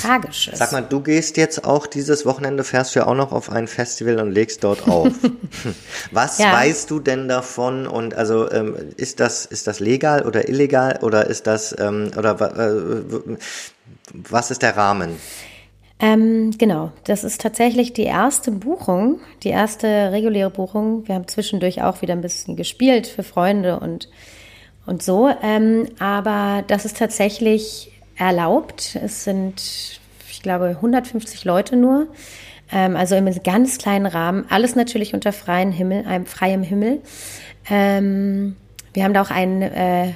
tragisch ist. Sag mal, du gehst jetzt auch dieses Wochenende, fährst du ja auch noch auf ein Festival und legst dort auf. Was ja. weißt du denn davon? Und also ähm, ist das ist das legal oder illegal oder ist das ähm, oder äh, was ist der Rahmen? Ähm, genau, das ist tatsächlich die erste Buchung, die erste reguläre Buchung. Wir haben zwischendurch auch wieder ein bisschen gespielt für Freunde und und so. Ähm, aber das ist tatsächlich erlaubt. Es sind, ich glaube, 150 Leute nur. Ähm, also im ganz kleinen Rahmen. Alles natürlich unter freiem Himmel, einem freiem Himmel. Ähm, wir haben da auch ein, äh,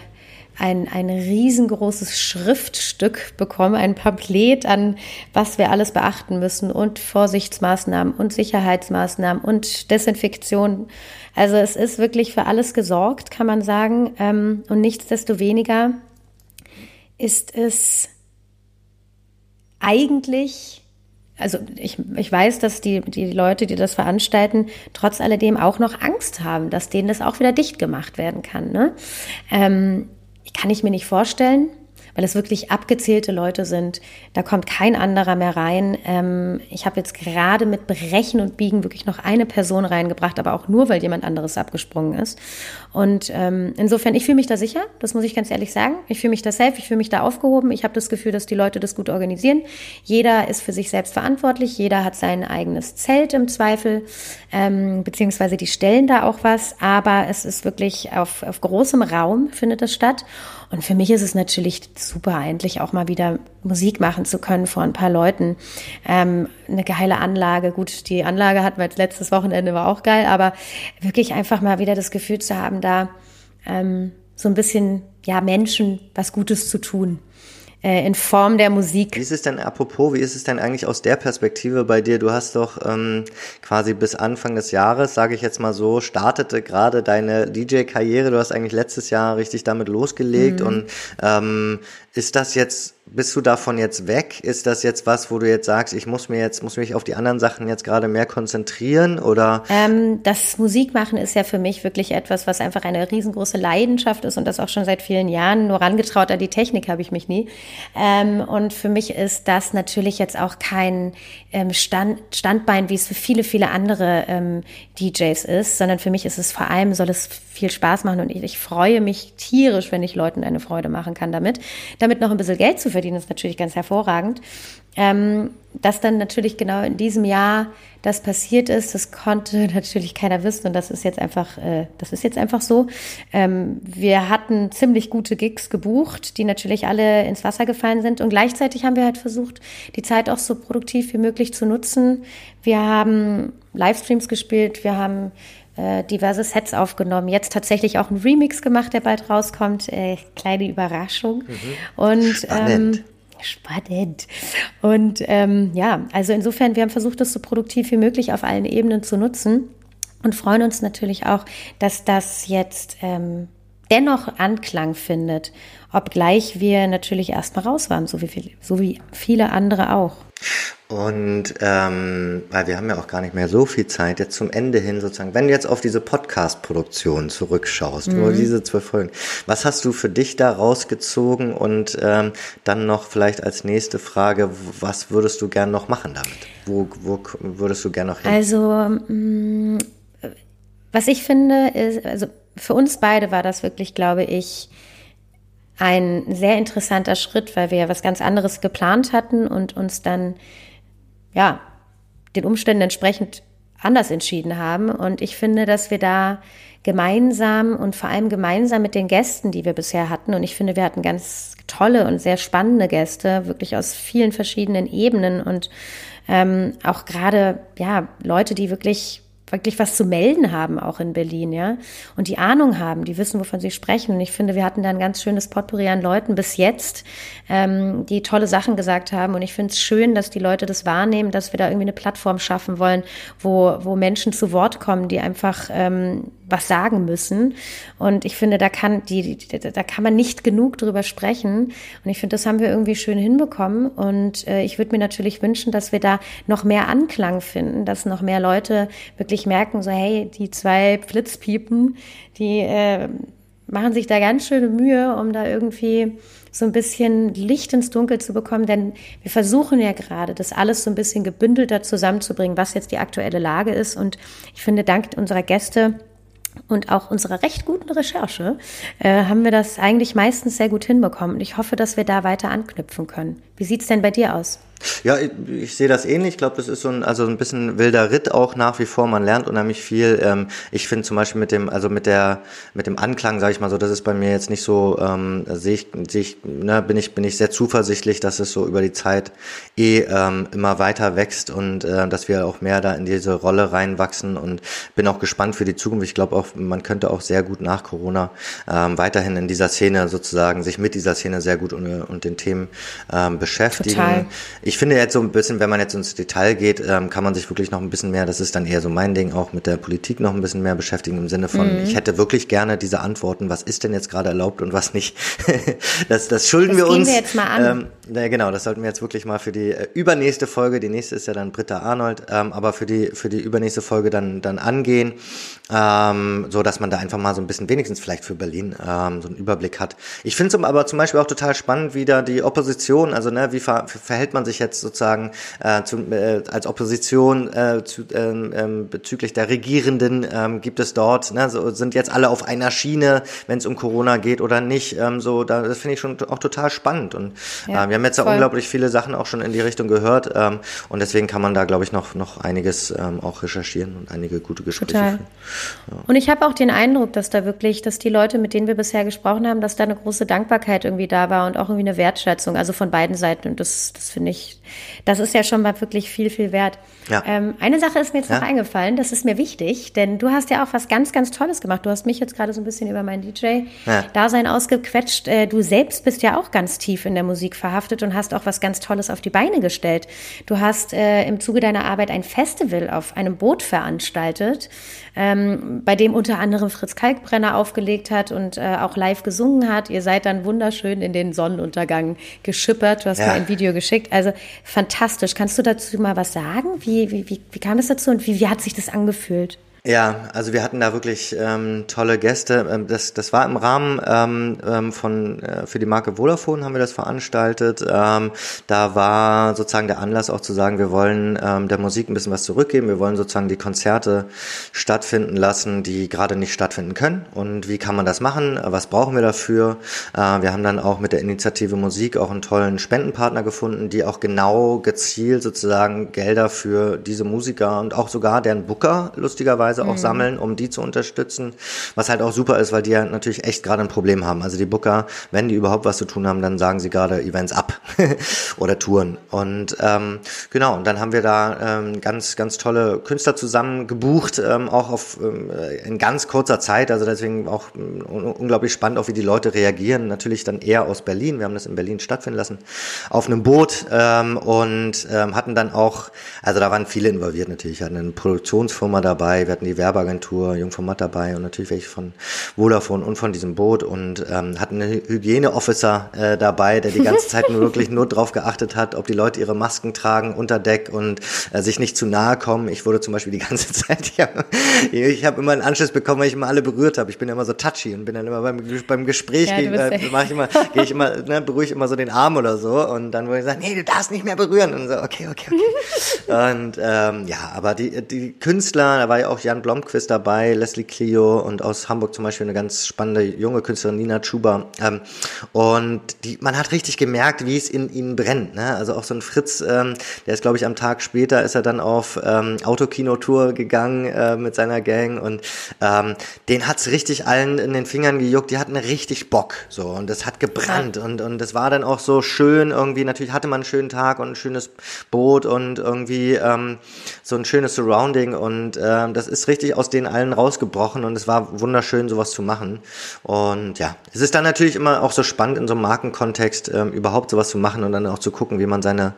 ein, ein riesengroßes Schriftstück bekommen, ein Pamphlet an, was wir alles beachten müssen und Vorsichtsmaßnahmen und Sicherheitsmaßnahmen und Desinfektion. Also es ist wirklich für alles gesorgt, kann man sagen. Ähm, und nichtsdestoweniger ist es eigentlich, also ich, ich weiß, dass die, die Leute, die das veranstalten, trotz alledem auch noch Angst haben, dass denen das auch wieder dicht gemacht werden kann. Ne? Ähm, kann ich mir nicht vorstellen weil es wirklich abgezählte Leute sind. Da kommt kein anderer mehr rein. Ähm, ich habe jetzt gerade mit Brechen und Biegen wirklich noch eine Person reingebracht, aber auch nur, weil jemand anderes abgesprungen ist. Und ähm, insofern, ich fühle mich da sicher, das muss ich ganz ehrlich sagen. Ich fühle mich da safe, ich fühle mich da aufgehoben. Ich habe das Gefühl, dass die Leute das gut organisieren. Jeder ist für sich selbst verantwortlich, jeder hat sein eigenes Zelt im Zweifel, ähm, beziehungsweise die stellen da auch was, aber es ist wirklich auf, auf großem Raum findet das statt. Und für mich ist es natürlich super, endlich auch mal wieder Musik machen zu können vor ein paar Leuten. Ähm, eine geile Anlage. Gut, die Anlage hatten wir jetzt letztes Wochenende, war auch geil, aber wirklich einfach mal wieder das Gefühl zu haben, da ähm, so ein bisschen, ja, Menschen was Gutes zu tun in Form der Musik. Wie ist es denn, apropos, wie ist es denn eigentlich aus der Perspektive bei dir? Du hast doch ähm, quasi bis Anfang des Jahres, sage ich jetzt mal so, startete gerade deine DJ-Karriere. Du hast eigentlich letztes Jahr richtig damit losgelegt mhm. und ähm, ist das jetzt, bist du davon jetzt weg? Ist das jetzt was, wo du jetzt sagst, ich muss mir jetzt, muss mich auf die anderen Sachen jetzt gerade mehr konzentrieren oder? Ähm, das Musikmachen ist ja für mich wirklich etwas, was einfach eine riesengroße Leidenschaft ist und das auch schon seit vielen Jahren. Nur rangetraut an die Technik habe ich mich nie. Ähm, und für mich ist das natürlich jetzt auch kein ähm, Stand, Standbein, wie es für viele, viele andere ähm, DJs ist, sondern für mich ist es vor allem, soll es viel Spaß machen und ich, ich freue mich tierisch, wenn ich Leuten eine Freude machen kann damit. Damit noch ein bisschen Geld zu verdienen es natürlich ganz hervorragend. Ähm, dass dann natürlich genau in diesem Jahr das passiert ist, das konnte natürlich keiner wissen und das ist jetzt einfach, äh, das ist jetzt einfach so. Ähm, wir hatten ziemlich gute Gigs gebucht, die natürlich alle ins Wasser gefallen sind und gleichzeitig haben wir halt versucht, die Zeit auch so produktiv wie möglich zu nutzen. Wir haben Livestreams gespielt, wir haben äh, diverse Sets aufgenommen. Jetzt tatsächlich auch ein Remix gemacht, der bald rauskommt. Äh, kleine Überraschung. Mhm. Und Spannend. Ähm, Spannend. Und ähm, ja, also insofern, wir haben versucht, das so produktiv wie möglich auf allen Ebenen zu nutzen und freuen uns natürlich auch, dass das jetzt ähm, dennoch Anklang findet, obgleich wir natürlich erstmal raus waren, so wie, viele, so wie viele andere auch. Und ähm, weil wir haben ja auch gar nicht mehr so viel Zeit jetzt zum Ende hin sozusagen. Wenn du jetzt auf diese Podcast-Produktion zurückschaust, mhm. nur diese zwölf Folgen, was hast du für dich da rausgezogen? Und ähm, dann noch vielleicht als nächste Frage, was würdest du gern noch machen damit? Wo, wo würdest du gern noch hin? Also mh, mm, was ich finde, ist, also für uns beide war das wirklich, glaube ich, ein sehr interessanter Schritt, weil wir was ganz anderes geplant hatten und uns dann ja, den Umständen entsprechend anders entschieden haben. Und ich finde, dass wir da gemeinsam und vor allem gemeinsam mit den Gästen, die wir bisher hatten, und ich finde, wir hatten ganz tolle und sehr spannende Gäste, wirklich aus vielen verschiedenen Ebenen und ähm, auch gerade ja Leute, die wirklich wirklich was zu melden haben, auch in Berlin, ja. Und die Ahnung haben, die wissen, wovon sie sprechen. Und ich finde, wir hatten da ein ganz schönes Potpourri an Leuten bis jetzt, ähm, die tolle Sachen gesagt haben. Und ich finde es schön, dass die Leute das wahrnehmen, dass wir da irgendwie eine Plattform schaffen wollen, wo, wo Menschen zu Wort kommen, die einfach ähm, was sagen müssen. Und ich finde, da kann die, da kann man nicht genug drüber sprechen. Und ich finde, das haben wir irgendwie schön hinbekommen. Und äh, ich würde mir natürlich wünschen, dass wir da noch mehr Anklang finden, dass noch mehr Leute wirklich merken, so hey, die zwei Flitzpiepen, die äh, machen sich da ganz schöne Mühe, um da irgendwie so ein bisschen Licht ins Dunkel zu bekommen, denn wir versuchen ja gerade, das alles so ein bisschen gebündelter zusammenzubringen, was jetzt die aktuelle Lage ist. Und ich finde, dank unserer Gäste und auch unserer recht guten Recherche äh, haben wir das eigentlich meistens sehr gut hinbekommen. Und ich hoffe, dass wir da weiter anknüpfen können. Wie sieht's denn bei dir aus? Ja, ich, ich sehe das ähnlich. Ich glaube, das ist so ein, also ein bisschen wilder Ritt auch nach wie vor. Man lernt unheimlich viel. Ähm, ich finde zum Beispiel mit dem, also mit der, mit dem Anklang, sage ich mal so, das ist bei mir jetzt nicht so, ähm, sehe ich, sehe ich, ne, bin ich, bin ich sehr zuversichtlich, dass es so über die Zeit eh ähm, immer weiter wächst und äh, dass wir auch mehr da in diese Rolle reinwachsen und bin auch gespannt für die Zukunft. Ich glaube auch, man könnte auch sehr gut nach Corona ähm, weiterhin in dieser Szene sozusagen sich mit dieser Szene sehr gut und, und den Themen ähm, beschäftigen. Total ich finde jetzt so ein bisschen, wenn man jetzt ins Detail geht, ähm, kann man sich wirklich noch ein bisschen mehr, das ist dann eher so mein Ding, auch mit der Politik noch ein bisschen mehr beschäftigen im Sinne von, mhm. ich hätte wirklich gerne diese Antworten, was ist denn jetzt gerade erlaubt und was nicht. das, das schulden das wir uns. Wir jetzt mal an. Ähm, ja, genau, das sollten wir jetzt wirklich mal für die äh, übernächste Folge, die nächste ist ja dann Britta Arnold, ähm, aber für die, für die übernächste Folge dann, dann angehen, ähm, so dass man da einfach mal so ein bisschen, wenigstens vielleicht für Berlin, ähm, so einen Überblick hat. Ich finde es aber zum Beispiel auch total spannend, wie da die Opposition, also ne, wie ver verhält man sich sich jetzt sozusagen äh, zu, äh, als Opposition äh, zu, ähm, ähm, bezüglich der Regierenden ähm, gibt es dort, ne, so sind jetzt alle auf einer Schiene, wenn es um Corona geht oder nicht. Ähm, so, da, das finde ich schon auch total spannend. Und ja, äh, wir haben jetzt ja unglaublich viele Sachen auch schon in die Richtung gehört. Ähm, und deswegen kann man da, glaube ich, noch, noch einiges ähm, auch recherchieren und einige gute Gespräche total. führen. Ja. Und ich habe auch den Eindruck, dass da wirklich, dass die Leute, mit denen wir bisher gesprochen haben, dass da eine große Dankbarkeit irgendwie da war und auch irgendwie eine Wertschätzung, also von beiden Seiten. Und das, das finde ich das ist ja schon mal wirklich viel, viel wert. Ja. Ähm, eine Sache ist mir jetzt ja. noch eingefallen, das ist mir wichtig, denn du hast ja auch was ganz, ganz Tolles gemacht. Du hast mich jetzt gerade so ein bisschen über mein DJ-Dasein ja. ausgequetscht. Äh, du selbst bist ja auch ganz tief in der Musik verhaftet und hast auch was ganz Tolles auf die Beine gestellt. Du hast äh, im Zuge deiner Arbeit ein Festival auf einem Boot veranstaltet, ähm, bei dem unter anderem Fritz Kalkbrenner aufgelegt hat und äh, auch live gesungen hat. Ihr seid dann wunderschön in den Sonnenuntergang geschippert. Du hast mir ein Video geschickt. Also fantastisch. Kannst du dazu mal was sagen? Wie, wie, wie, wie kam es dazu und wie, wie hat sich das angefühlt? Ja, also wir hatten da wirklich ähm, tolle Gäste. Ähm, das, das war im Rahmen ähm, ähm, von äh, für die Marke Vodafone haben wir das veranstaltet. Ähm, da war sozusagen der Anlass auch zu sagen, wir wollen ähm, der Musik ein bisschen was zurückgeben. Wir wollen sozusagen die Konzerte stattfinden lassen, die gerade nicht stattfinden können. Und wie kann man das machen? Was brauchen wir dafür? Äh, wir haben dann auch mit der Initiative Musik auch einen tollen Spendenpartner gefunden, die auch genau gezielt sozusagen Gelder für diese Musiker und auch sogar deren Booker lustigerweise mhm. auch sammeln, um die zu unterstützen. Was halt auch super ist, weil die ja natürlich echt gerade ein Problem haben. Also die Booker, wenn die überhaupt was zu tun haben, dann sagen sie gerade Events ab oder Touren. Und ähm, genau, und dann haben wir da ähm, ganz, ganz tolle Künstler zusammen gebucht, ähm, auch auf ähm, in ganz kurzer Zeit. Also deswegen auch ähm, unglaublich spannend, auch wie die Leute reagieren. Natürlich dann eher aus Berlin. Wir haben das in Berlin stattfinden lassen, auf einem Boot ähm, und ähm, hatten dann auch, also da waren viele involviert natürlich. Wir hatten eine Produktionsfirma dabei, wir hatten die Werbeagentur Jungformat dabei und natürlich welche von Vodafone und von diesem Boot und ähm, hatten einen Hygieneofficer äh, dabei, der die ganze Zeit nur wirklich nur drauf geachtet hat, ob die Leute ihre Masken tragen unter Deck und äh, sich nicht zu nahe kommen. Ich wurde zum Beispiel die ganze Zeit, ich habe hab immer einen Anschluss bekommen, weil ich immer alle berührt habe. Ich bin ja immer so touchy und bin dann immer beim, beim Gespräch, ja, äh, mache ich immer, gehe ich immer, ne, berühre ich immer so den Arm oder so und dann wurde ich sagen, nee, du darfst nicht mehr berühren und so, okay, okay, okay. und ähm, ja, aber die, die Künstler, da war ja auch Jan Blomqvist dabei, Leslie Clio und aus Hamburg zum Beispiel eine ganz spannende junge Künstlerin, Nina Chuba. Ähm, und die, man hat richtig gemerkt, wie es in ihnen brennt. Ne? Also auch so ein Fritz, ähm, der ist, glaube ich, am Tag später ist er dann auf ähm, Autokinotour gegangen äh, mit seiner Gang und ähm, den hat's richtig allen in den Fingern gejuckt. Die hatten richtig Bock so und das hat gebrannt und und das war dann auch so schön irgendwie. Natürlich hatte man einen schönen Tag und ein schönes Boot und irgendwie ähm, so ein schönes Surrounding und ähm, das ist richtig aus den allen rausgebrochen und es war wunderschön, sowas zu machen. Und ja, es ist dann natürlich immer auch so spannend in so einem Markenkontext ähm, überhaupt sowas zu machen und dann auch zu gucken, wie man seine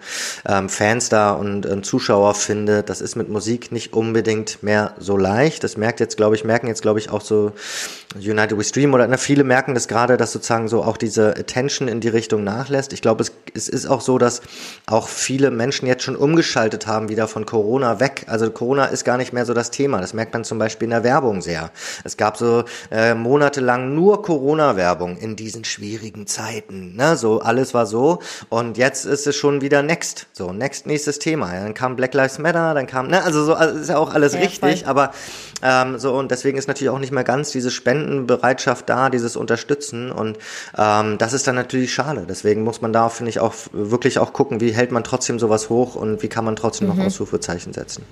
ähm, Fans da und ähm, Zuschauer findet. Das ist mit Musik nicht unbedingt mehr so leicht. Das merkt jetzt, glaube ich, merken jetzt, glaube ich, auch so United We Stream oder na, viele merken das gerade, dass sozusagen so auch diese Attention in die Richtung nachlässt. Ich glaube, es, es ist auch so, dass auch viele Menschen jetzt schon umgeschaltet haben wieder von Corona weg. Also Corona ist gar nicht mehr so das Thema. Das merkt man zum Beispiel in der Werbung sehr. Es gab so äh, monatelang nur Corona-Werbung in diesen schwierigen Zeiten. Ne? So alles war so und jetzt ist es schon wieder Next. So Next nächstes Thema. Ja, dann kam Black Lives Matter, dann kam ne, also so also ist ja auch alles ja, richtig, voll. aber ähm, so und deswegen ist natürlich auch nicht mehr ganz diese Spende Spendenbereitschaft da, dieses Unterstützen und ähm, das ist dann natürlich schade. Deswegen muss man da, finde ich, auch wirklich auch gucken, wie hält man trotzdem sowas hoch und wie kann man trotzdem mhm. noch Ausrufezeichen setzen.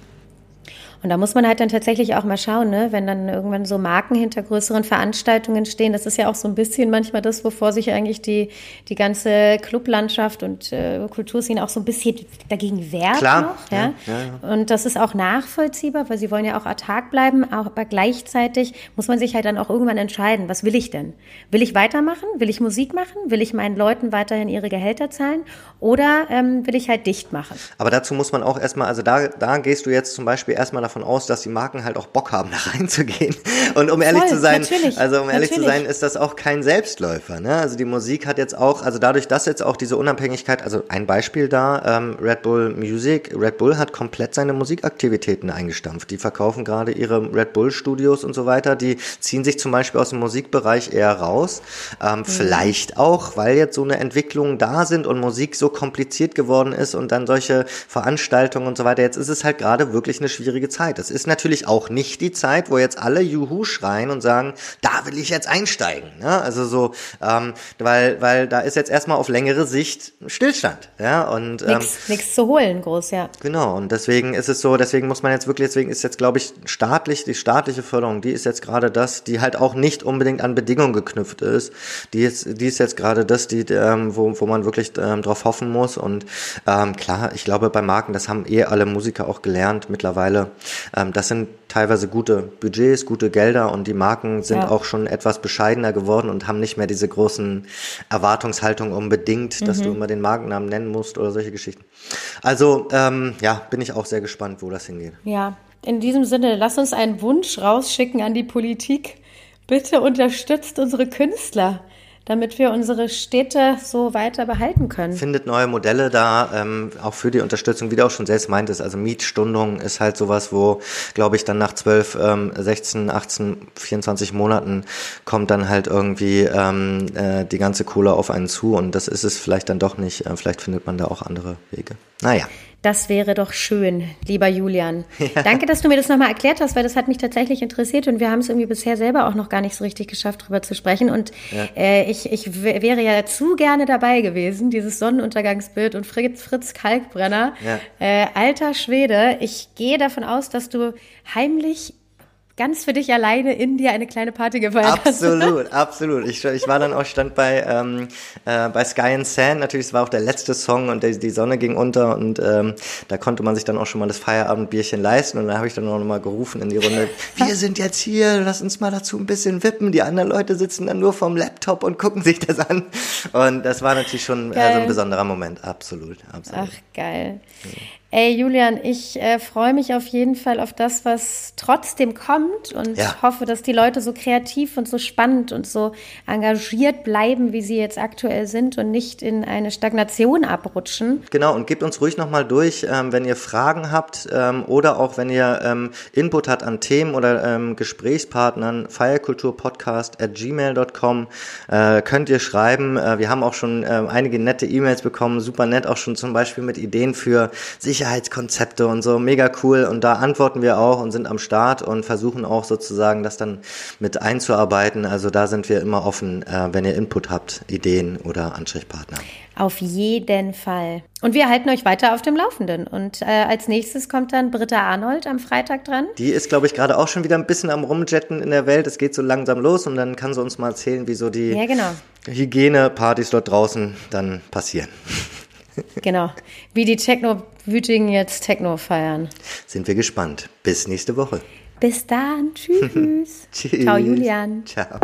Und da muss man halt dann tatsächlich auch mal schauen, ne? wenn dann irgendwann so Marken hinter größeren Veranstaltungen stehen. Das ist ja auch so ein bisschen manchmal das, wovor sich eigentlich die, die ganze Clublandschaft und äh, Kulturszene auch so ein bisschen dagegen wehrt Klar. noch. Ja? Ja, ja? Und das ist auch nachvollziehbar, weil sie wollen ja auch autark bleiben, aber gleichzeitig muss man sich halt dann auch irgendwann entscheiden, was will ich denn? Will ich weitermachen? Will ich Musik machen? Will ich meinen Leuten weiterhin ihre Gehälter zahlen? Oder ähm, will ich halt dicht machen? Aber dazu muss man auch erstmal, also da, da gehst du jetzt zum Beispiel erstmal davon aus, dass die Marken halt auch Bock haben, da reinzugehen. Und um ehrlich Voll, zu sein, also um ehrlich natürlich. zu sein, ist das auch kein Selbstläufer. Ne? Also die Musik hat jetzt auch, also dadurch, dass jetzt auch diese Unabhängigkeit, also ein Beispiel da, ähm, Red Bull Music, Red Bull hat komplett seine Musikaktivitäten eingestampft. Die verkaufen gerade ihre Red Bull Studios und so weiter. Die ziehen sich zum Beispiel aus dem Musikbereich eher raus. Ähm, mhm. Vielleicht auch, weil jetzt so eine Entwicklung da sind und Musik so kompliziert geworden ist und dann solche Veranstaltungen und so weiter. Jetzt ist es halt gerade wirklich eine schwierige Zeit. Zeit. Es ist natürlich auch nicht die Zeit, wo jetzt alle Juhu schreien und sagen, da will ich jetzt einsteigen. Ne? Also so, ähm, weil, weil da ist jetzt erstmal auf längere Sicht Stillstand. Ja? Und ähm, nichts zu holen, groß, ja. Genau, und deswegen ist es so, deswegen muss man jetzt wirklich, deswegen ist jetzt, glaube ich, staatlich, die staatliche Förderung, die ist jetzt gerade das, die halt auch nicht unbedingt an Bedingungen geknüpft ist. Die ist, die ist jetzt gerade das, die, ähm, wo, wo man wirklich ähm, drauf hoffen muss. Und ähm, klar, ich glaube, bei Marken, das haben eh alle Musiker auch gelernt mittlerweile, ähm, das sind teilweise gute Budgets, gute Gelder und die Marken sind ja. auch schon etwas bescheidener geworden und haben nicht mehr diese großen Erwartungshaltungen unbedingt, mhm. dass du mhm. immer den Markennamen nennen musst oder solche Geschichten. Also ähm, ja, bin ich auch sehr gespannt, wo das hingeht. Ja, in diesem Sinne, lass uns einen Wunsch rausschicken an die Politik. Bitte unterstützt unsere Künstler damit wir unsere Städte so weiter behalten können. Findet neue Modelle da, ähm, auch für die Unterstützung, wie du auch schon selbst meintest. Also Mietstundung ist halt sowas, wo, glaube ich, dann nach 12, ähm, 16, 18, 24 Monaten kommt dann halt irgendwie ähm, äh, die ganze Kohle auf einen zu und das ist es vielleicht dann doch nicht. Äh, vielleicht findet man da auch andere Wege. Naja. Das wäre doch schön, lieber Julian. Ja. Danke, dass du mir das nochmal erklärt hast, weil das hat mich tatsächlich interessiert und wir haben es irgendwie bisher selber auch noch gar nicht so richtig geschafft, darüber zu sprechen. Und ja. äh, ich, ich wäre ja zu gerne dabei gewesen, dieses Sonnenuntergangsbild und Fritz, Fritz Kalkbrenner. Ja. Äh, alter Schwede, ich gehe davon aus, dass du heimlich ganz für dich alleine in dir eine kleine Party gefeiert hast. Absolut, absolut. Ich, ich war dann auch, stand bei, ähm, äh, bei Sky and Sand, natürlich, es war auch der letzte Song und die, die Sonne ging unter und ähm, da konnte man sich dann auch schon mal das Feierabendbierchen leisten und da habe ich dann auch nochmal gerufen in die Runde, wir sind jetzt hier, lass uns mal dazu ein bisschen wippen. Die anderen Leute sitzen dann nur vorm Laptop und gucken sich das an und das war natürlich schon äh, so ein besonderer Moment, absolut, absolut. Ach, geil. Ja. Ey, Julian, ich äh, freue mich auf jeden Fall auf das, was trotzdem kommt und ja. hoffe, dass die Leute so kreativ und so spannend und so engagiert bleiben, wie sie jetzt aktuell sind und nicht in eine Stagnation abrutschen. Genau, und gebt uns ruhig nochmal durch, ähm, wenn ihr Fragen habt ähm, oder auch wenn ihr ähm, Input habt an Themen oder ähm, Gesprächspartnern, feierkulturpodcast at gmail.com äh, könnt ihr schreiben. Äh, wir haben auch schon äh, einige nette E-Mails bekommen, super nett, auch schon zum Beispiel mit Ideen für sich Sicherheitskonzepte und so, mega cool. Und da antworten wir auch und sind am Start und versuchen auch sozusagen das dann mit einzuarbeiten. Also da sind wir immer offen, äh, wenn ihr Input habt, Ideen oder Ansprechpartner. Auf jeden Fall. Und wir halten euch weiter auf dem Laufenden. Und äh, als nächstes kommt dann Britta Arnold am Freitag dran. Die ist, glaube ich, gerade auch schon wieder ein bisschen am Rumjetten in der Welt. Es geht so langsam los und dann kann sie uns mal erzählen, wie so die ja, genau. Hygienepartys dort draußen dann passieren. Genau. Wie die Techno-Wütigen jetzt Techno feiern. Sind wir gespannt. Bis nächste Woche. Bis dann. Tschüss. Tschüss. Ciao, Julian. Ciao.